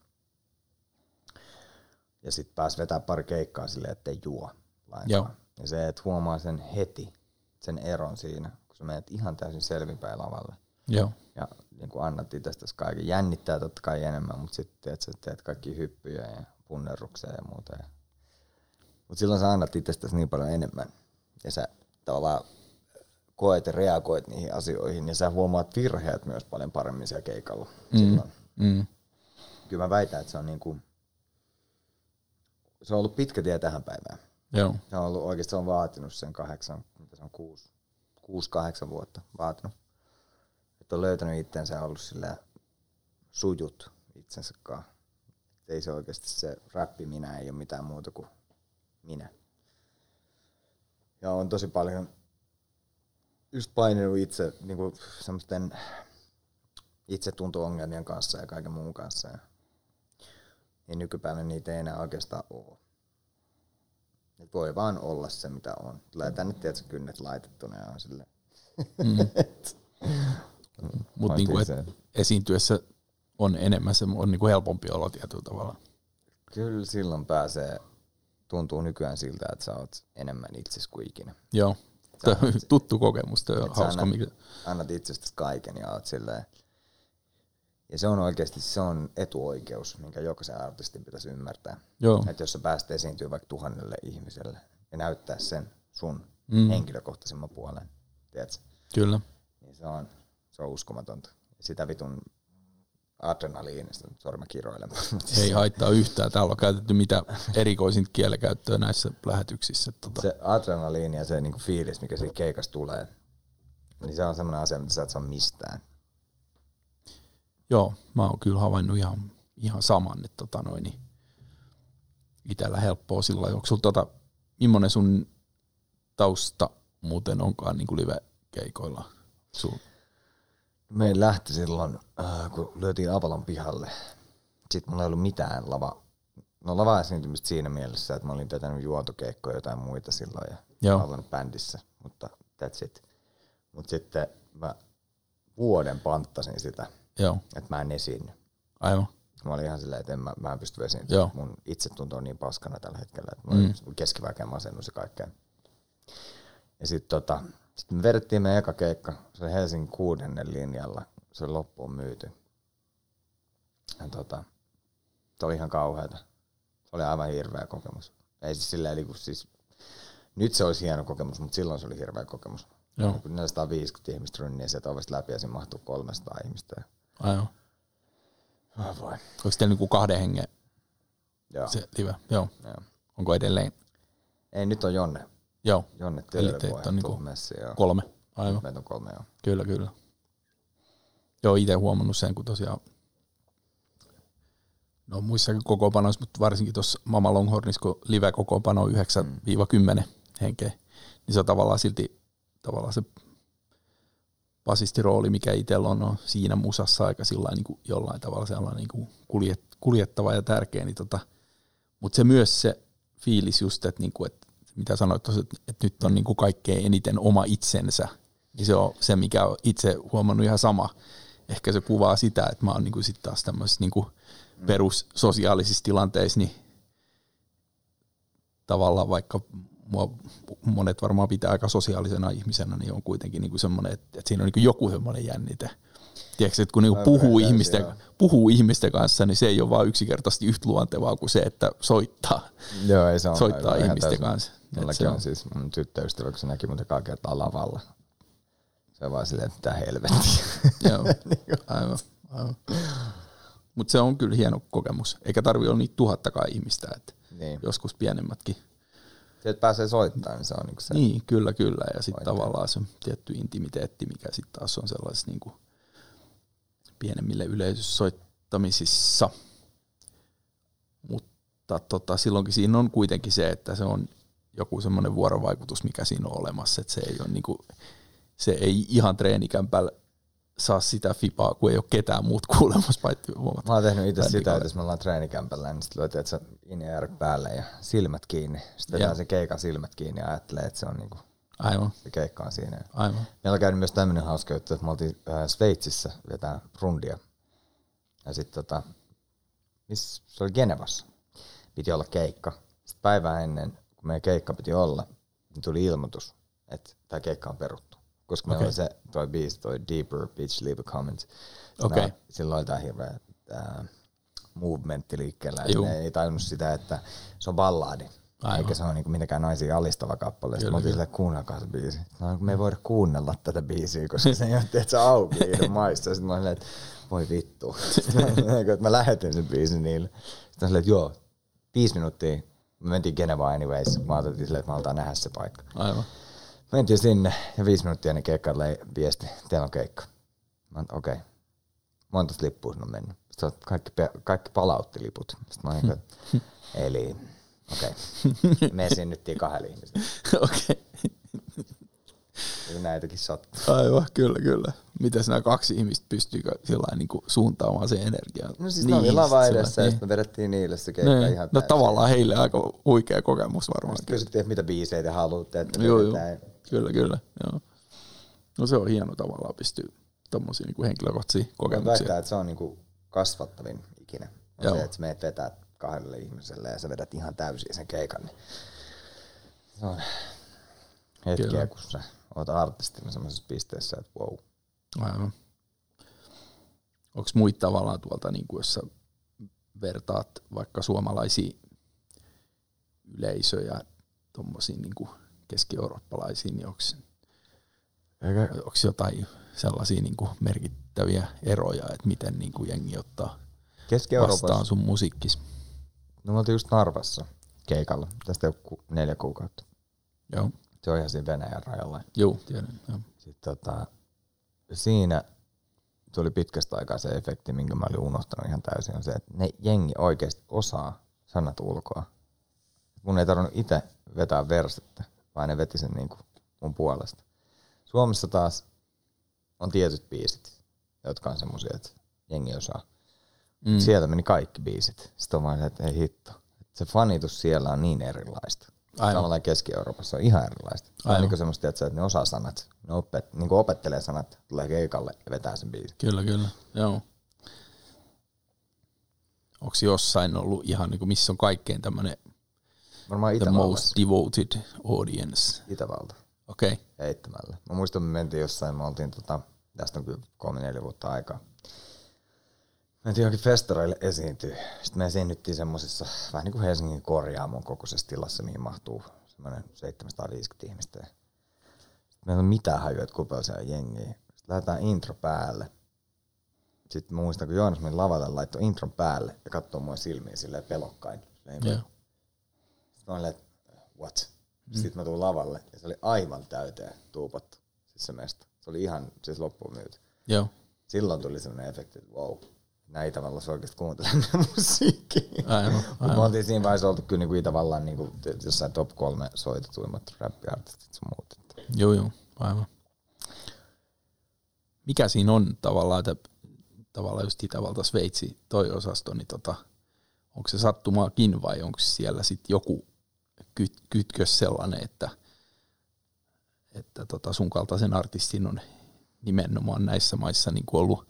Ja sitten pääs vetää pari keikkaa silleen, ettei juo lainkaan. Joo. Ja se, että huomaa sen heti, sen eron siinä, kun sä menet ihan täysin selvinpäin lavalle. joo, Ja niin kuin annat itsestäsi kaiken. Jännittää totta kai enemmän, mutta sitten teet, sä teet kaikki hyppyjä ja punnerruksia ja muuta. Ja... Mutta silloin sä annat itsestäsi niin paljon enemmän. Ja sä tavallaan koet ja reagoit niihin asioihin. Ja sä huomaat virheet myös paljon paremmin siellä keikalla mm. silloin. mm, Kyllä mä väitän, että se on, niin kuin, se on ollut pitkä tie tähän päivään. joo, Se on ollut oikeasti, se on vaatinut sen kahdeksan, mitä se on, kuusi, kuusi kahdeksan vuotta vaatinut. Että on löytänyt itsensä ja ollut sillä sujut itsensä kanssa. Ei se oikeasti se räppi minä ei ole mitään muuta kuin minä. Ja on tosi paljon just paininut itse niin kuin semmoisten itsetunto-ongelmien kanssa ja kaiken muun kanssa. Ja, ja nykypäivänä niitä ei enää oikeastaan ole. Et voi vaan olla se, mitä on. Tulee tänne, tiedätkö, kynnet laitettuna ja on sille. mutta Mä niinku, esiintyessä on enemmän, se on niinku helpompi olla tietyllä tavalla. Kyllä silloin pääsee, tuntuu nykyään siltä, että sä oot enemmän itses kuin ikinä. Joo, on tuttu kokemus, toi on hauska. annat, Mikä, annat itsestäsi kaiken ja oot silleen. Ja se on oikeasti se on etuoikeus, minkä jokaisen artistin pitäisi ymmärtää. joo, Että jos sä pääset esiintyä vaikka tuhannelle ihmiselle ja näyttää sen sun Mm. mm. henkilökohtaisemman puolen, tiedätkö? kyllä. niin se on, se on uskomatonta. Sitä vitun adrenaliinista, sori mä kiroilen. Ei haittaa yhtään. Täällä on käytetty mitä erikoisinta kielenkäyttöä näissä lähetyksissä. Tota, se adrenaliini ja se niinku fiilis, mikä siitä keikasta tulee, niin se on semmoinen asia, mitä sä et saa mistään. Joo, mä oon kyllä havainnut ihan, ihan saman, että tota noin, niin itellä helppoa sillä lailla. Onko sulla tota, millainen sun tausta muuten onkaan niin live-keikoilla? Sul, Me lähti silloin, äh, kun lyötiin Avalon pihalle. Sitten mulla ei ollut mitään lava, no lava esiintymistä siinä mielessä, että mä olin vetänyt juontokeikkoja ja jotain muita silloin ja Joo. laulanut bändissä, mutta that's it. Mutta sitten mä vuoden panttasin sitä, joo, että mä en esiinny. aivan. Mä olin ihan silleen, että en mä, mä en pysty esiintymään. Joo. Mun itsetunto on niin paskana tällä hetkellä, että mm. keskiväkeä masennus ja kaikkea. Ja sitten tota, sit me vedettiin meidän eka keikka, se oli Helsingin kuudennen linjalla, se oli loppuun myyty. Ja tota, Se oli ihan kauheata. Se oli aivan hirveä kokemus. Ei siis silleen, kuin siis, nyt se olisi hieno kokemus, mutta silloin se oli hirveä kokemus. Joo. Kun 450 ihmistä rynniä sieltä ovesta läpi ja siinä mahtuu 300 ihmistä. Aivan. Oh voi. Onko teillä niinku kahden hengen Joo. se live? Joo. Joo. Onko edelleen? Ei, nyt on Jonne. Joo. Jonne Eli teitä on niinku messi, joo. Kolme. Aivan. Meitä on kolme, joo. Kyllä, kyllä. Joo, itse huomannut sen, kun tosiaan no muissakin kokoopanoissa, mutta varsinkin tuossa Mama Longhornissa, kun live-kokoopano on 9-10 henkeä, niin se on tavallaan silti tavallaan se basistirooli, mikä itsellä on, on siinä musassa aika sillain, niin kuin jollain tavalla sellainen niin kuin kuljet, kuljettava ja tärkeä, niin tota, mutta se myös se fiilis just, että, niin kuin, että mitä sanoit tuossa, että, että nyt on niin kuin kaikkein eniten oma itsensä, niin se on se, mikä on itse huomannut ihan sama. Ehkä se kuvaa sitä, että mä oon niin sitten taas tämmöisissä niin perussosiaalisissa tilanteissa, niin tavallaan vaikka mua monet varmaan pitää aika sosiaalisena ihmisenä, niin on kuitenkin niin semmoinen, että, että siinä on niin joku semmoinen jännite. Tiedätkö, että kun niin puhuu, ihmisten, puhuu ihmisten kanssa, niin se ei ole vaan yksinkertaisesti yhtä luontevaa kuin se, että soittaa, Joo, ei se on soittaa aivan ihmisten täysin. kanssa. Mullakin on on- siis mun tyttöystävä, kun se näki mut ekaa kertaa lavalla. Se on vaan silleen, että mitä helvettiä. Joo, aivan, aivan. Mutta se on kyllä hieno kokemus. Eikä tarvi olla niitä tuhattakaan ihmistä, että niin. joskus pienemmätkin. Se, että pääsee soittamaan, niin se on niinku se. Niin, kyllä, kyllä. Ja sitten tavallaan se tietty intimiteetti, mikä sitten taas on sellaisessa niinku pienemmille yleisösoittamisissa. Mutta tota, silloinkin siinä on kuitenkin se, että se on joku semmoinen vuorovaikutus, mikä siinä on olemassa. Että se ei, ole niinku, se ei ihan treenikämpällä saa sitä fipaa, kun ei ole ketään muut kuulemassa, paitsi huomata. Mä oon tehnyt itse sitä, että jos me ollaan treenikämpällä, niin sitten löytyy, että se in päälle ja silmät kiinni. Sitten vetää sen keikan silmät kiinni ja ajattelee, että se on niinku, Aivan, se keikka on siinä. aivan. Meillä on käynyt myös tämmöinen hauska juttu, että me oltiin äh, Sveitsissä vetää rundia. Ja sitten tota, missä se oli Genevassa. Piti olla keikka. Sitten päivää ennen, kun meidän keikka piti olla, niin tuli ilmoitus, että tämä keikka on peruttu. Koska meillä Okei. oli se, toi biisi, toi Deeper, Bitch, Leave a Comment. Okei. Nää- Silloin oli tää hirveä tää movementti liikkeellä. Juu. Ne ei tajunnut sitä, että se on ballaadi. Aivan. Eikä se ole niinku mitenkään naisia alistava kappale. Sitten oltiin kyllä. silleen, kuunnelkaa se biisi. No, me ei voida kuunnella tätä biisiä, koska se ei ole tiedätkö, auki niiden maissa. Sitten mä olin että voi vittu. Sitten mä, olin, että mä lähetin sen biisin niille. Sitten mä silleen, että joo, viisi minuuttia. Me mentiin Genevaan anyways. Mä ajattelin silleen, että me halutaan nähdä se paikka. aivan. Mentiin sinne ja viisi minuuttia ennen keikkaa lei viesti, teillä on keikka. Mä okei. Okay. Monta lippua sinun on mennyt? Sitten kaikki, kaikki palautti liput. Sitten mä olin, että eli okei. Okay. Me esiinnyttiin kahdella ihmisellä. Okei. Ja näitäkin sattuu. Aivan, kyllä, kyllä. Miten nämä kaksi ihmistä pystyykö sillä niin kuin suuntaamaan sen energiaa? No siis niin, ne oli lava edessä ja niin. sitten me vedettiin niille se keikka Niin. ihan No täysin. tavallaan heille aika huikea kokemus varmaan. Sitten kysyttiin, että mitä biisejä te haluatte, että Joo, joo. Kyllä, kyllä. Joo. No se on hieno tavallaan pystyä tommosia niin henkilökohtaisia kokemuksia. väittää, että se on niinku kasvattavin ikinä. On Joo. se, että sä meet vetää kahdelle ihmiselle ja sä vedät ihan täysin sen keikan. Niin se on hetkiä, Kyllä. kun sä oot artistina semmoisessa pisteessä, että wow. Aivan. Onko muita tavallaan tuolta, niin kuin jos sä vertaat vaikka suomalaisia yleisöjä tuommoisiin niin keski-eurooppalaisiin, niin onko jotain sellaisia niin kuin merkittäviä eroja, että miten niin kuin jengi ottaa vastaan sun musiikkis? no me oltiin just Narvassa keikalla, tästä joku neljä kuukautta. Joo, Se on ihan siinä Venäjän rajalla. joo, tiedän. Joo. Sitten tota, siinä tuli pitkästä aikaa se efekti, minkä mä olin unohtanut ihan täysin, on se, että ne jengi oikeasti osaa sanat ulkoa. Mun ei tarvinnut itse vetää versetta, vaan ne veti sen niinku mun puolesta. Suomessa taas on tietyt biisit, jotka on semmosia, että jengi osaa. Mm. Sieltä meni kaikki biisit. Sitten on vaan se, että ei hitto. Se fanitus siellä on niin erilaista. Aivan. Samalla Keski-Euroopassa on ihan erilaista. Se on niin semmoista, että ne osaa sanat. Ne opet, niin opettelee sanat, tulee keikalle ja vetää sen biisin. Kyllä, kyllä. Joo. Onko jossain ollut ihan, niin kuin, missä on kaikkein tämmöinen Varmaan the most devoted audience? Itävalta Okei, okay. heittämällä. Mä muistan, me mentiin jossain, me oltiin tota, tästä on kyllä kolme neljä vuotta aikaa. mentiin johonkin festareille esiintyy. Sitten me esiinnyttiin semmosessa vähän niin kuin Helsingin korjaamon kokoisessa tilassa, mihin mahtuu semmoinen 750 ihmistä. Sitten meillä on mitään hajua, että kuinka siellä jengiä. Sitten lähdetään intro päälle. Sitten mä muistan, kun Joonas meni lavalle, laittoi intron päälle ja katsoi mua silmiin silleen pelokkain. Silleen, Joo. Sitten mä olin, että what? Sitten mä tulin lavalle ja se oli aivan täyteen tuupattu, siis se mesta. Se oli ihan siis loppuun myyty. Joo. Silloin tuli sellainen efekti, että wow, näin Itävallassa oikeasti kuuntelen musiikkia. Aivan, me aivan. oltiin siinä vaiheessa oltu kyllä niinku Itävallan niinku jossain top kolme soitetuimmat räppiartistit sun muut. Joo, joo, aivan. Mikä siinä on tavallaan, että tavallaan just Itävalta, Sveitsi, toi osasto, niin tota, onko se sattumaakin vai onko siellä sitten joku kyt, kytkös sellainen, että, että tota sun kaltaisen artistin on nimenomaan näissä maissa niin kuin ollut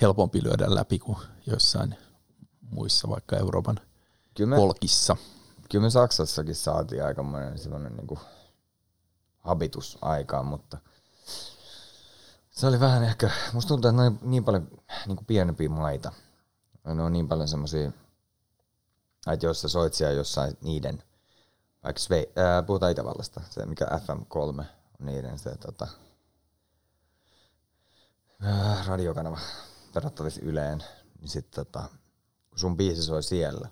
helpompi lyödä läpi kuin jossain muissa vaikka Euroopan Kyllä me, kolkissa. kyllä me Saksassakin saatiin aikamoinen sellainen niinku habitus aikaan, mutta se oli vähän ehkä, musta tuntuu, että ne on niin paljon niinku pienempiä maita. Ne on niin paljon semmosia, että jos sä soit siellä jossain niiden, vaikka Sve, ää, puhutaan Itävallasta, se mikä FM3 on niiden se tota, ää, radiokanava verrattavissa Yleen, niin sit tota, kun sun biisi soi siellä,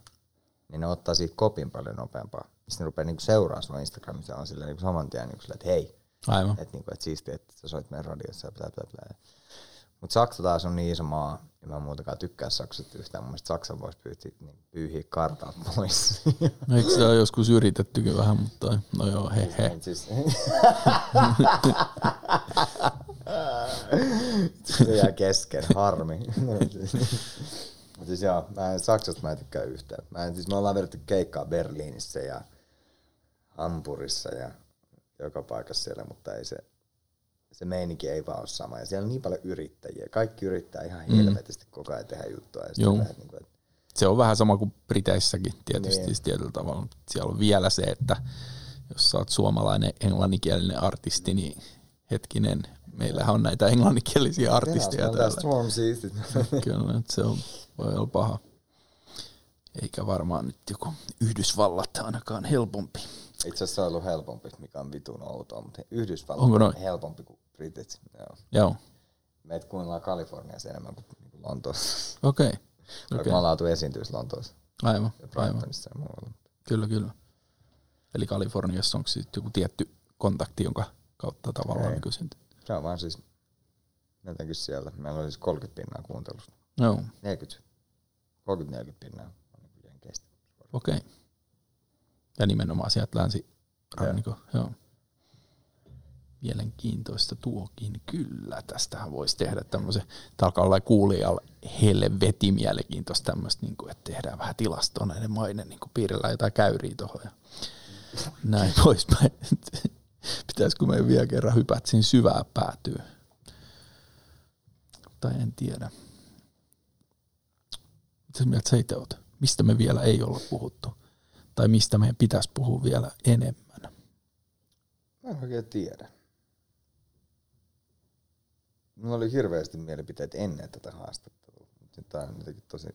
niin ne ottaa siitä kopin paljon nopeampaa. Sitten ne rupeaa niinku seuraamaan sua Instagramissa on silleen niinku saman tien niinku silleen, että hei, Aivan. että niinku, et siistiä, että sä soit meidän radiossa ja blä blä blä. Mut Saksa taas on niin iso maa, ja mä en muutenkaan tykkää Saksasta yhtään. Mun mielestä Saksan voisi pyyhiä, niin pyyhiä kartalta pois. No, eikö se ole joskus yritettykin vähän, mutta no joo, he he. Mut siis, se jää kesken, harmi. Mut siis joo, mä en, Saksasta mä en tykkää yhtään. Mä en, siis me ollaan vedetty keikkaa Berliinissä ja Hampurissa ja joka paikassa siellä, mutta ei se, se meininki ei vaan ole sama. Ja siellä on niin paljon yrittäjiä. Kaikki yrittää ihan helvetisti koko ajan tehdä juttua. Ja sitten niin kuin, että se on vähän sama kuin Briteissäkin tietysti Niin. niin. tietyllä tavalla. mutta Siellä on vielä se, että jos sä oot suomalainen englanninkielinen artisti, niin hetkinen, meillähän on näitä englanninkielisiä artisteja täällä. Kyllä, että se on, voi olla paha. Eikä varmaan nyt joku Yhdysvallat ainakaan helpompi. Itse asiassa on ollut helpompi, mikä on vitun outoa, mutta Yhdysvallat Onko on noin? helpompi kuin Britit. Joo. Joo, Meitä kuunnellaan Kaliforniassa enemmän kuin niinku Lontoossa. okei. Okay. Okay. Me ollaan oltu esiintyessä Lontoossa Aivan, ja aivan. Ja muualla. Kyllä, kyllä. Eli Kaliforniassa onko sitten joku tietty kontakti, jonka kautta tavallaan Ei. niin syntyy? Se on vaan siis jotenkin siellä. Meillä oli siis 30 pinnaa kuuntelusta. Joo, 40. 30-40 pinnaa on niin jenkeistä. okei. Okay. Ja nimenomaan sieltä länsi ranniko, joo. Mielenkiintoista tuokin, kyllä. Tästähän voisi tehdä tämmöisen, tämä alkaa kuulijalle helvetin mielenkiintoista tämmöistä, niin kuin, että tehdään vähän tilastoa näiden maiden, niin piirrellään jotain käyriä tuohon ja näin poispäin. Pitäisikö me vielä kerran hypätä siinä syvää päätyy? Tai en tiedä. Mitä mieltä sä itse oot? Mistä me vielä ei olla puhuttu? Tai mistä meidän pitäisi puhua vielä enemmän? Mä en oikein tiedä. Mulla oli hirveästi mielipiteet ennen tätä haastattelua. mutta Nyt tää on jotenkin tosi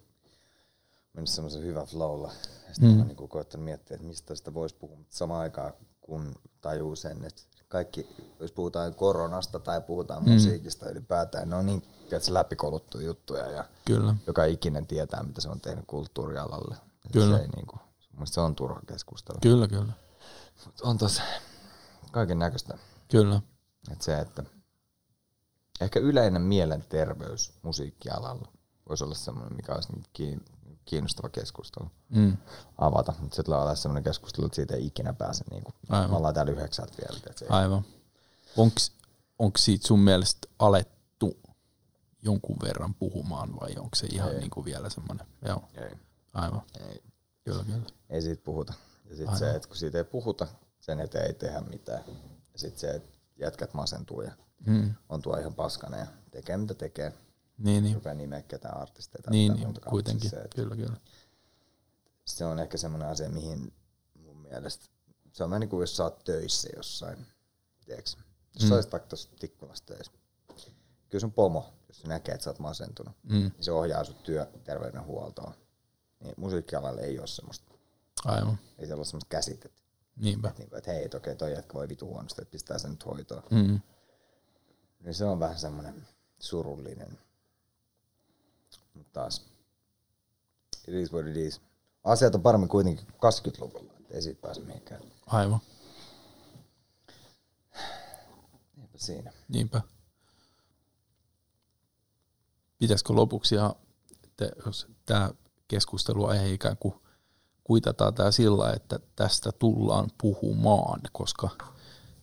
mennyt semmoisen hyvä flowlla. Ja sitten mm. mä oon niinku koettanut miettiä, että mistä sitä voisi puhua. Mutta samaan aikaan kun tajuu sen, että kaikki, jos puhutaan koronasta tai puhutaan mm. musiikista ylipäätään, ne on niin tiedätkö, läpikoluttuja juttuja ja Kyllä. joka ikinen tietää, mitä se on tehnyt kulttuurialalle. Kyllä. Se, ei mun mielestä se on turha keskustelu. Kyllä, kyllä. Mut on tossa kaiken näköistä. Kyllä. Et se, että ehkä yleinen mielenterveys musiikkialalla voisi olla semmoinen, mikä olisi kiin- kiinnostava keskustelu Mm. avata. Mutta sitten olla semmoinen keskustelu, että siitä ei ikinä pääse. Niinku. Aivan. Me ollaan täällä yhdeksältä vielä. Et se ei- Aivan. Onks siitä sun mielestä alettu jonkun verran puhumaan vai onko se ihan Ei. niin kuin vielä semmoinen? Joo, ei, aivan. ei, Kyllä, kyllä. ei siitä puhuta. Ja sitten Aivan. se, että kun siitä ei puhuta, sen eteen ei tehdä mitään. Ja sitten se, että jätkät masentuu ja Mm. on tuo ihan paskana ja tekee mitä tekee. Niin, niin. Rupea nimeä ketään artisteja. tai Niin, niin kuitenkin. Se, että Kyllä, kyllä. se on ehkä semmoinen asia, mihin mun mielestä, se on vähän niin kuin jos sä oot töissä jossain, tiedätkö? Jos mm. sä olisit vaikka tuossa Tikkulassa töissä, kyllä sun pomo jos se näkee, että sä oot masentunut, Mm. niin se ohjaa sut työterveydenhuoltoon. Niin musiikkialalle ei ole semmoista, Aivan. ei siellä ole semmoista käsitettä. Niinpä. Että, niinku, että hei, että okei, toi jätkä voi vitu huonosti, että pistää sen nyt hoitoon. Mm. Niin se on vähän semmoinen surullinen. Mutta taas, it is what it is. Asiat on paremmin kuitenkin kuin 20-luvulla, että ei siitä pääse mihinkään. Aivan. Eipä siinä. Niinpä. Pitäisikö lopuksi ihan, että jos tämä keskustelu aihe ikään kuin kuitataan tämä sillä, että tästä tullaan puhumaan, koska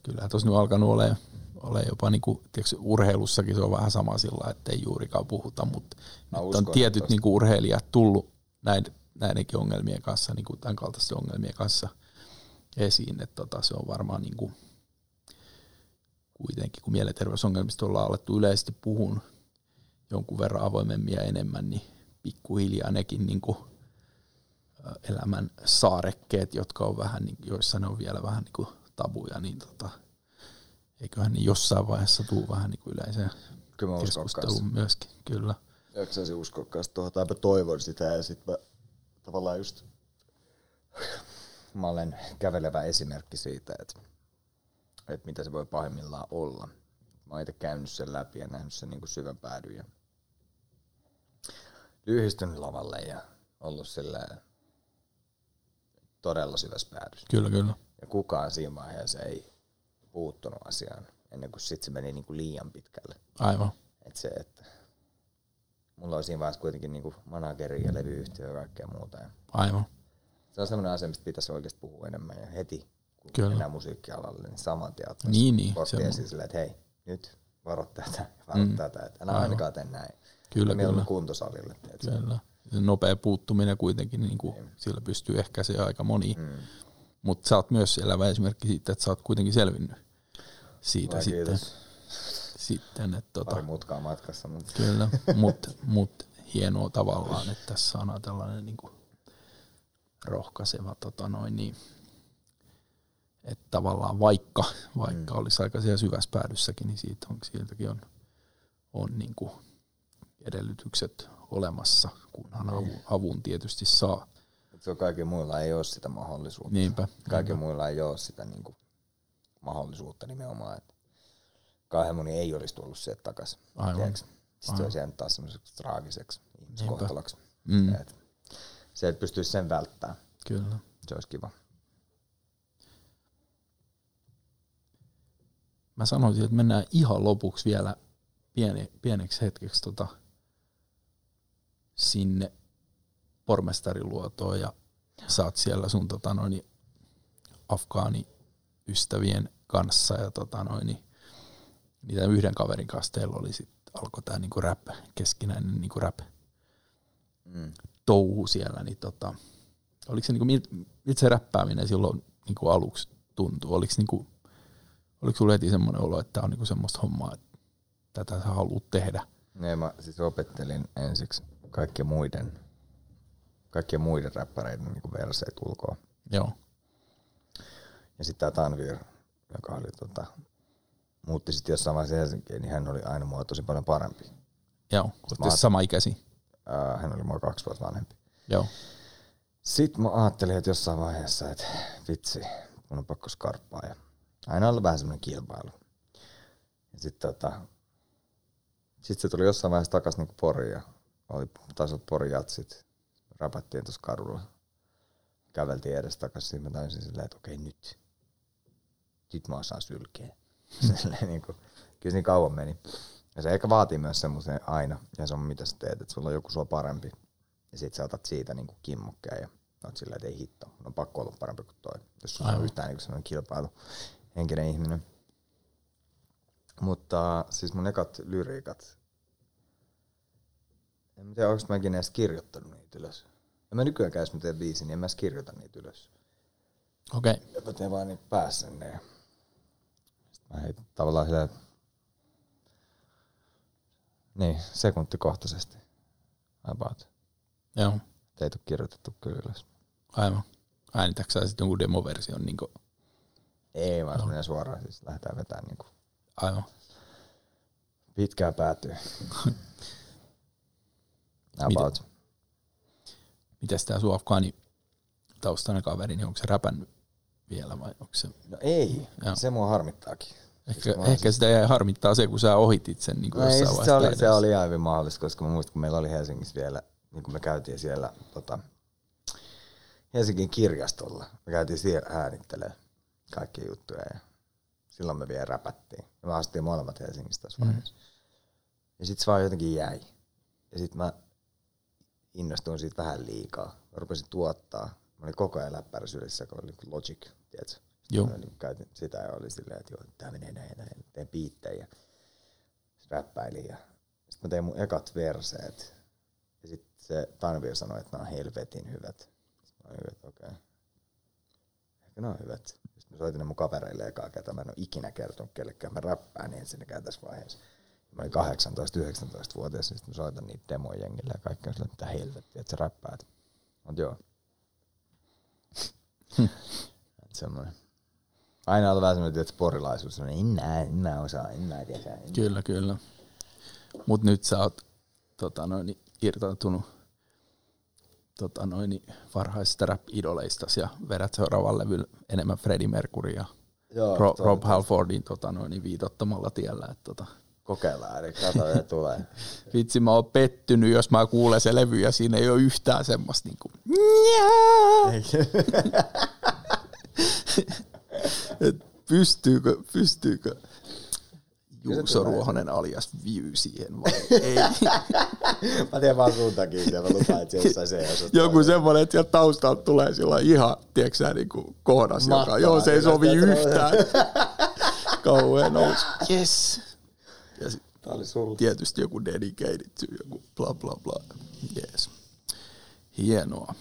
kyllähän tuossa nyt alkanut olemaan ole jopa niin kuin, tiedätkö, urheilussakin se on vähän sama sillä, että ei juurikaan puhuta, mutta Mä nyt uskon, on tietyt niin kuin urheilijat tullut näiden, näidenkin ongelmien kanssa, niin kuin tämän kaltaisten ongelmien kanssa esiin, että tota, se on varmaan niin kuin, kuitenkin, kun mielenterveysongelmista ollaan alettu yleisesti puhun jonkun verran avoimemmin ja enemmän, niin pikkuhiljaa nekin niin kuin, elämän saarekkeet, jotka on vähän, niin- joissa ne on vielä vähän niin kuin tabuja, niin tota, eiköhän niin jossain vaiheessa tuu vähän niin kuin yleiseen Kyllä mä keskusteluun myöskin, kyllä. Jaksaisin uskoa kanssa tuohon, tai mä toivon sitä ja sit mä tavallaan just mä olen kävelevä esimerkki siitä, että, että mitä se voi pahimmillaan olla. Mä oon itse käynyt sen läpi ja nähnyt sen niin kuin syvän päädyn ja lyhistynyt lavalle ja ollut sillä todella syvässä päädyssä. Kyllä, kyllä. Ja kukaan siinä vaiheessa ei puuttunut asiaan ennen kuin sit se meni niin kuin liian pitkälle. Aivan. Et se, että mulla on siinä vaiheessa kuitenkin niinku manageri ja levyyhtiö ja kaikkea muuta. Ja Aivan. se on semmoinen asia, mistä pitäisi oikeasti puhua enemmän ja heti, kun Kyllä. mennään musiikkialalle, niin saman tien Niin, niin, kortti se on- esiin silleen, että hei, nyt varo tätä, varo Mm. tätä, että älä Aivan. ainakaan tee näin. Kyllä, Mieluummin kyllä. kuntosalille. Kyllä. Se nopea puuttuminen kuitenkin, niin kuin, sillä pystyy ehkäisemään aika moni. Mm. Mutta sä oot myös elävä esimerkki siitä, että sä oot kuitenkin selvinnyt siitä Vai sitten. kiitos. sitten että tota, Pari mutkaa matkassa, mutta kyllä, mutta mut hienoa tavallaan, että tässä saadaan tällainen niin kuin rohkaiseva tota noin, niin, että tavallaan vaikka, vaikka mm. olisi aika siellä syvässä päädyssäkin, niin siitä on, siltäkin on, on niin kuin edellytykset olemassa, kunhan avun, avun tietysti saa. se on kaikilla muilla ei ole sitä mahdollisuutta. Niinpä. Kaikilla muilla ei ole sitä niinku mahdollisuutta nimenomaan, että kauhean moni ei olisi tullut sieltä takaisin. Aivan. Sitten se Aivan. olisi jäänyt taas semmoiseksi traagiseksi ihmiskohtaloksi. Mm. Et se, että pystyisi sen välttämään, Kyllä. se olisi kiva. Mä sanoisin, että mennään ihan lopuksi vielä pieni, pieneksi hetkeksi tota, sinne pormestariluotoon ja saat siellä sun tota, noin, afgaani ystävien kanssa ja tota, noin, niin niitä yhden kaverin kanssa teillä oli sit, alkoi tää niinku rap, keskinäinen niinku rap Mm. touhu siellä, niin tota, oliko se niinku, miltä, se räppääminen silloin niinku aluksi tuntui? Oliko, niinku, oliko sulla heti semmoinen olo, että tää on niinku semmoista hommaa, että tätä sä haluat tehdä? Ne mä siis opettelin ensiksi kaikkien muiden, kaikkien muiden räppäreiden niin verseet ulkoa. Joo, Ja sitten tämä Tanvir, joka oli tota, muutti sitten jossain vaiheessa Helsinkiin, niin hän oli aina mua tosi paljon parempi. joo. Olette oot- sama ikäisiä? Ää, hän oli mua kaksi vuotta vanhempi. Joo, Sitten mä ajattelin, että jossain vaiheessa, että vitsi, mun on pakko skarppaa. Ja aina ollut vähän semmoinen kilpailu. Ja sitten tota, sit se tuli jossain vaiheessa takas niinku Poriin ja oli taisi olla Porin jatsit. Rapattiin tuossa kadulla. Käveltiin edes takas. Sitten mä tajusin silleen, että okei nyt. Nyt mä osaan sylkeä. Silleen niinku, kyllä se niin kauan meni. Ja se ehkä vaatii myös semmoisen aina. Ja se on mitä sä teet, että sulla on joku sua parempi. Ja sit sä otat siitä niinku kimmokkeen ja oot silleen, että ei hitto, on pakko olla parempi kuin toi. Jos sulla on yhtään niinku sellainen kilpailu henkinen ihminen. Mutta siis mun ekat lyriikat, en tiedä, onko mä ikinä edes kirjoittanut niitä ylös. En mä nykyäänkään, jos mä teen biisin, niin en mä edes kirjoita niitä ylös. okei. Okay. Mä teen vaan niitä päässä ne. Heitän tavallaan silleen, niin, sekuntikohtaisesti. About. Joo, Ei ole kirjoitettu kyllä ylös. aivan. Äänitätkö sä sitten jonkun demoversion? Niin kuin, Ei vaan se menee suoraan, siis lähdetään vetämään niinku aivan. Pitkään päätyy. About. Mites tää sun afgaani taustainen kaveri, niin onko se räpännyt vielä vai onko se... No ei, Joo. se mua harmittaakin. Ehkä, Mä oon ehkä sitä jäi harmittaa se, kun sä ohitit sen niin No ei, jossain sit se, oli, se oli hyvin mahdollista, koska mä muistan, kun meillä oli Helsingissä vielä, niin kun me käytiin siellä tota, Helsingin kirjastolla. Me käytiin siellä äänittelemään kaikkia juttuja ja silloin me vielä räpättiin. Ja me asuttiin molemmat Helsingissä tässä vaiheessa. Ja sit se vaan jotenkin jäi. Ja sit mä innostuin siitä vähän liikaa. Mä rupesin tuottaa. Mä olin koko ajan läppärisyydessä, kun oli Logic, tiedätkö? Joo. Mä niin käytin sitä ja oli silleen, että joo, tää menee näin ja näin. Teen biittejä. Räppäilin ja sitten mä tein mun ekat verseet. Ja sitten se Tanvir sanoi, että nämä on helvetin hyvät. Sitten mä olin, että okei. Okay. Ehkä ne on hyvät. Sitten mä soitin ne mun kavereille ekaa kertaa. Mä en ole ikinä kertonut kellekään. Mä räppään niin ensinnäkään tässä vaiheessa. Mä olin 18-19-vuotias, sitten mä soitan niitä demoja jengille ja kaikkea sillä, mitä helvettiä, että sä räppäät. Mut joo. Semmoinen. Aina on vähän semmoinen, että porilaisuus on, en näe, en mä osaa, en mä tiedä. En. Kyllä, kyllä. Mut nyt sä oot tota noin, irtautunut tota noin, varhaisista rap-idoleista ja vedät seuraavalle enemmän Freddie Mercury ja Joo, Ro- Rob Halfordin tota noin, viitottamalla tiellä. Et, tota, Kokeillaan, eli katsotaan, tulee. vitsi, mä oon pettynyt, jos mä kuulen se levy ja siinä ei ole yhtään semmoista niinku, et pystyykö, pystyykö Juuso. Ruohonen alias View siihen vai ei. mä tiedän vaan sun takia, ja mä lupaan, että se jossain se. Joku semmoinen, että sieltä taustalta tulee sillä ihan, tiedätkö sä, niin kuin kohdas, joka, joo, se ei sovi että- yhtään. Kauhean nousi. Yes. Ja sit Tää oli sulla. tietysti joku dedicated to, joku bla bla bla. Yes. Hienoa.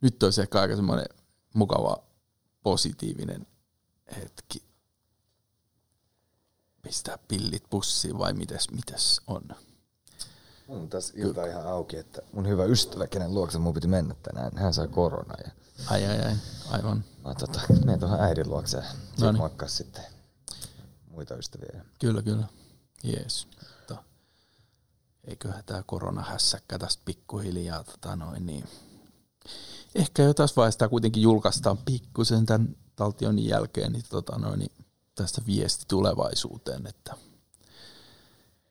Nyt olisi ehkä aika semmoinen mukava positiivinen hetki. Pistää pillit pussiin vai mites, mites on? Mun tässä ilta ihan auki, että mun hyvä ystävä, kenen luokse mun piti mennä tänään, hän sai korona ja Ai ai ai, aivan. mä tota, menen tuohon äidin luokse ja sit moikkaa sitten muita ystäviä. Kyllä, kyllä. Jees. Mutta eiköhän tämä koronahässäkkä tästä pikkuhiljaa tota noin, niin ehkä jo tässä vaiheessa kuitenkin julkaistaan pikkusen tämän taltionin jälkeen, niin, tota noin, niin tästä viesti tulevaisuuteen, että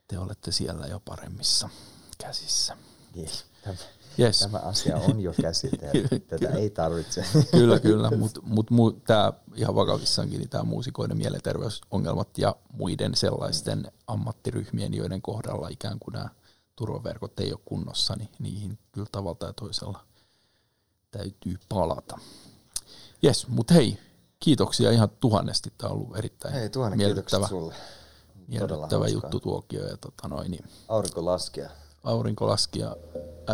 te olette siellä jo paremmissa käsissä. Yes. Yes. tämä asia on jo käsitelty. Tätä Kyllä. ei tarvitse. Kyllä, kyllä, mutta mut, mut, tämä ihan vakavissaankin niin tämä muusikoiden mielenterveysongelmat ja muiden sellaisten ammattiryhmien, joiden kohdalla ikään kuin nämä turvaverkot ei ole kunnossa, niin niihin kyllä tavalla tai toisella täytyy palata. Jes, mutta hei, kiitoksia ihan tuhannesti. Tämä on ollut erittäin Hei, tuhannen miellyttävä, sulle. Miellyttävä juttu tuokio. Ja tota noin, niin Aurinko laskea. aurinko laski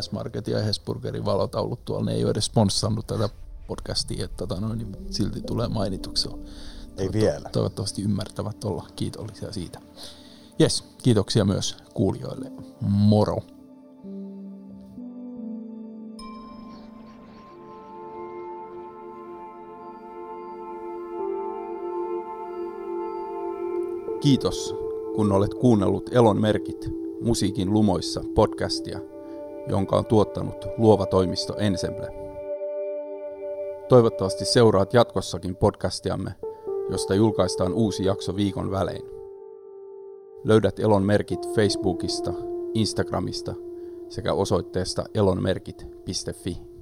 S-Market ja Hesburgerin valotaulut tuolla, ne ei ole edes sponssannut tätä podcastia, että tota noin, niin silti tulee mainituksi. Ei vielä. Toivottavasti ymmärtävät olla kiitollisia siitä. Jes, kiitoksia myös kuulijoille. Moro! Kiitos, kun olet kuunnellut Elon merkit musiikin lumoissa podcastia, jonka on tuottanut luova toimisto Ensemble. Toivottavasti seuraat jatkossakin podcastiamme, josta julkaistaan uusi jakso viikon välein. Löydät Elon merkit Facebookista, Instagramista sekä osoitteesta elonmerkit.fi.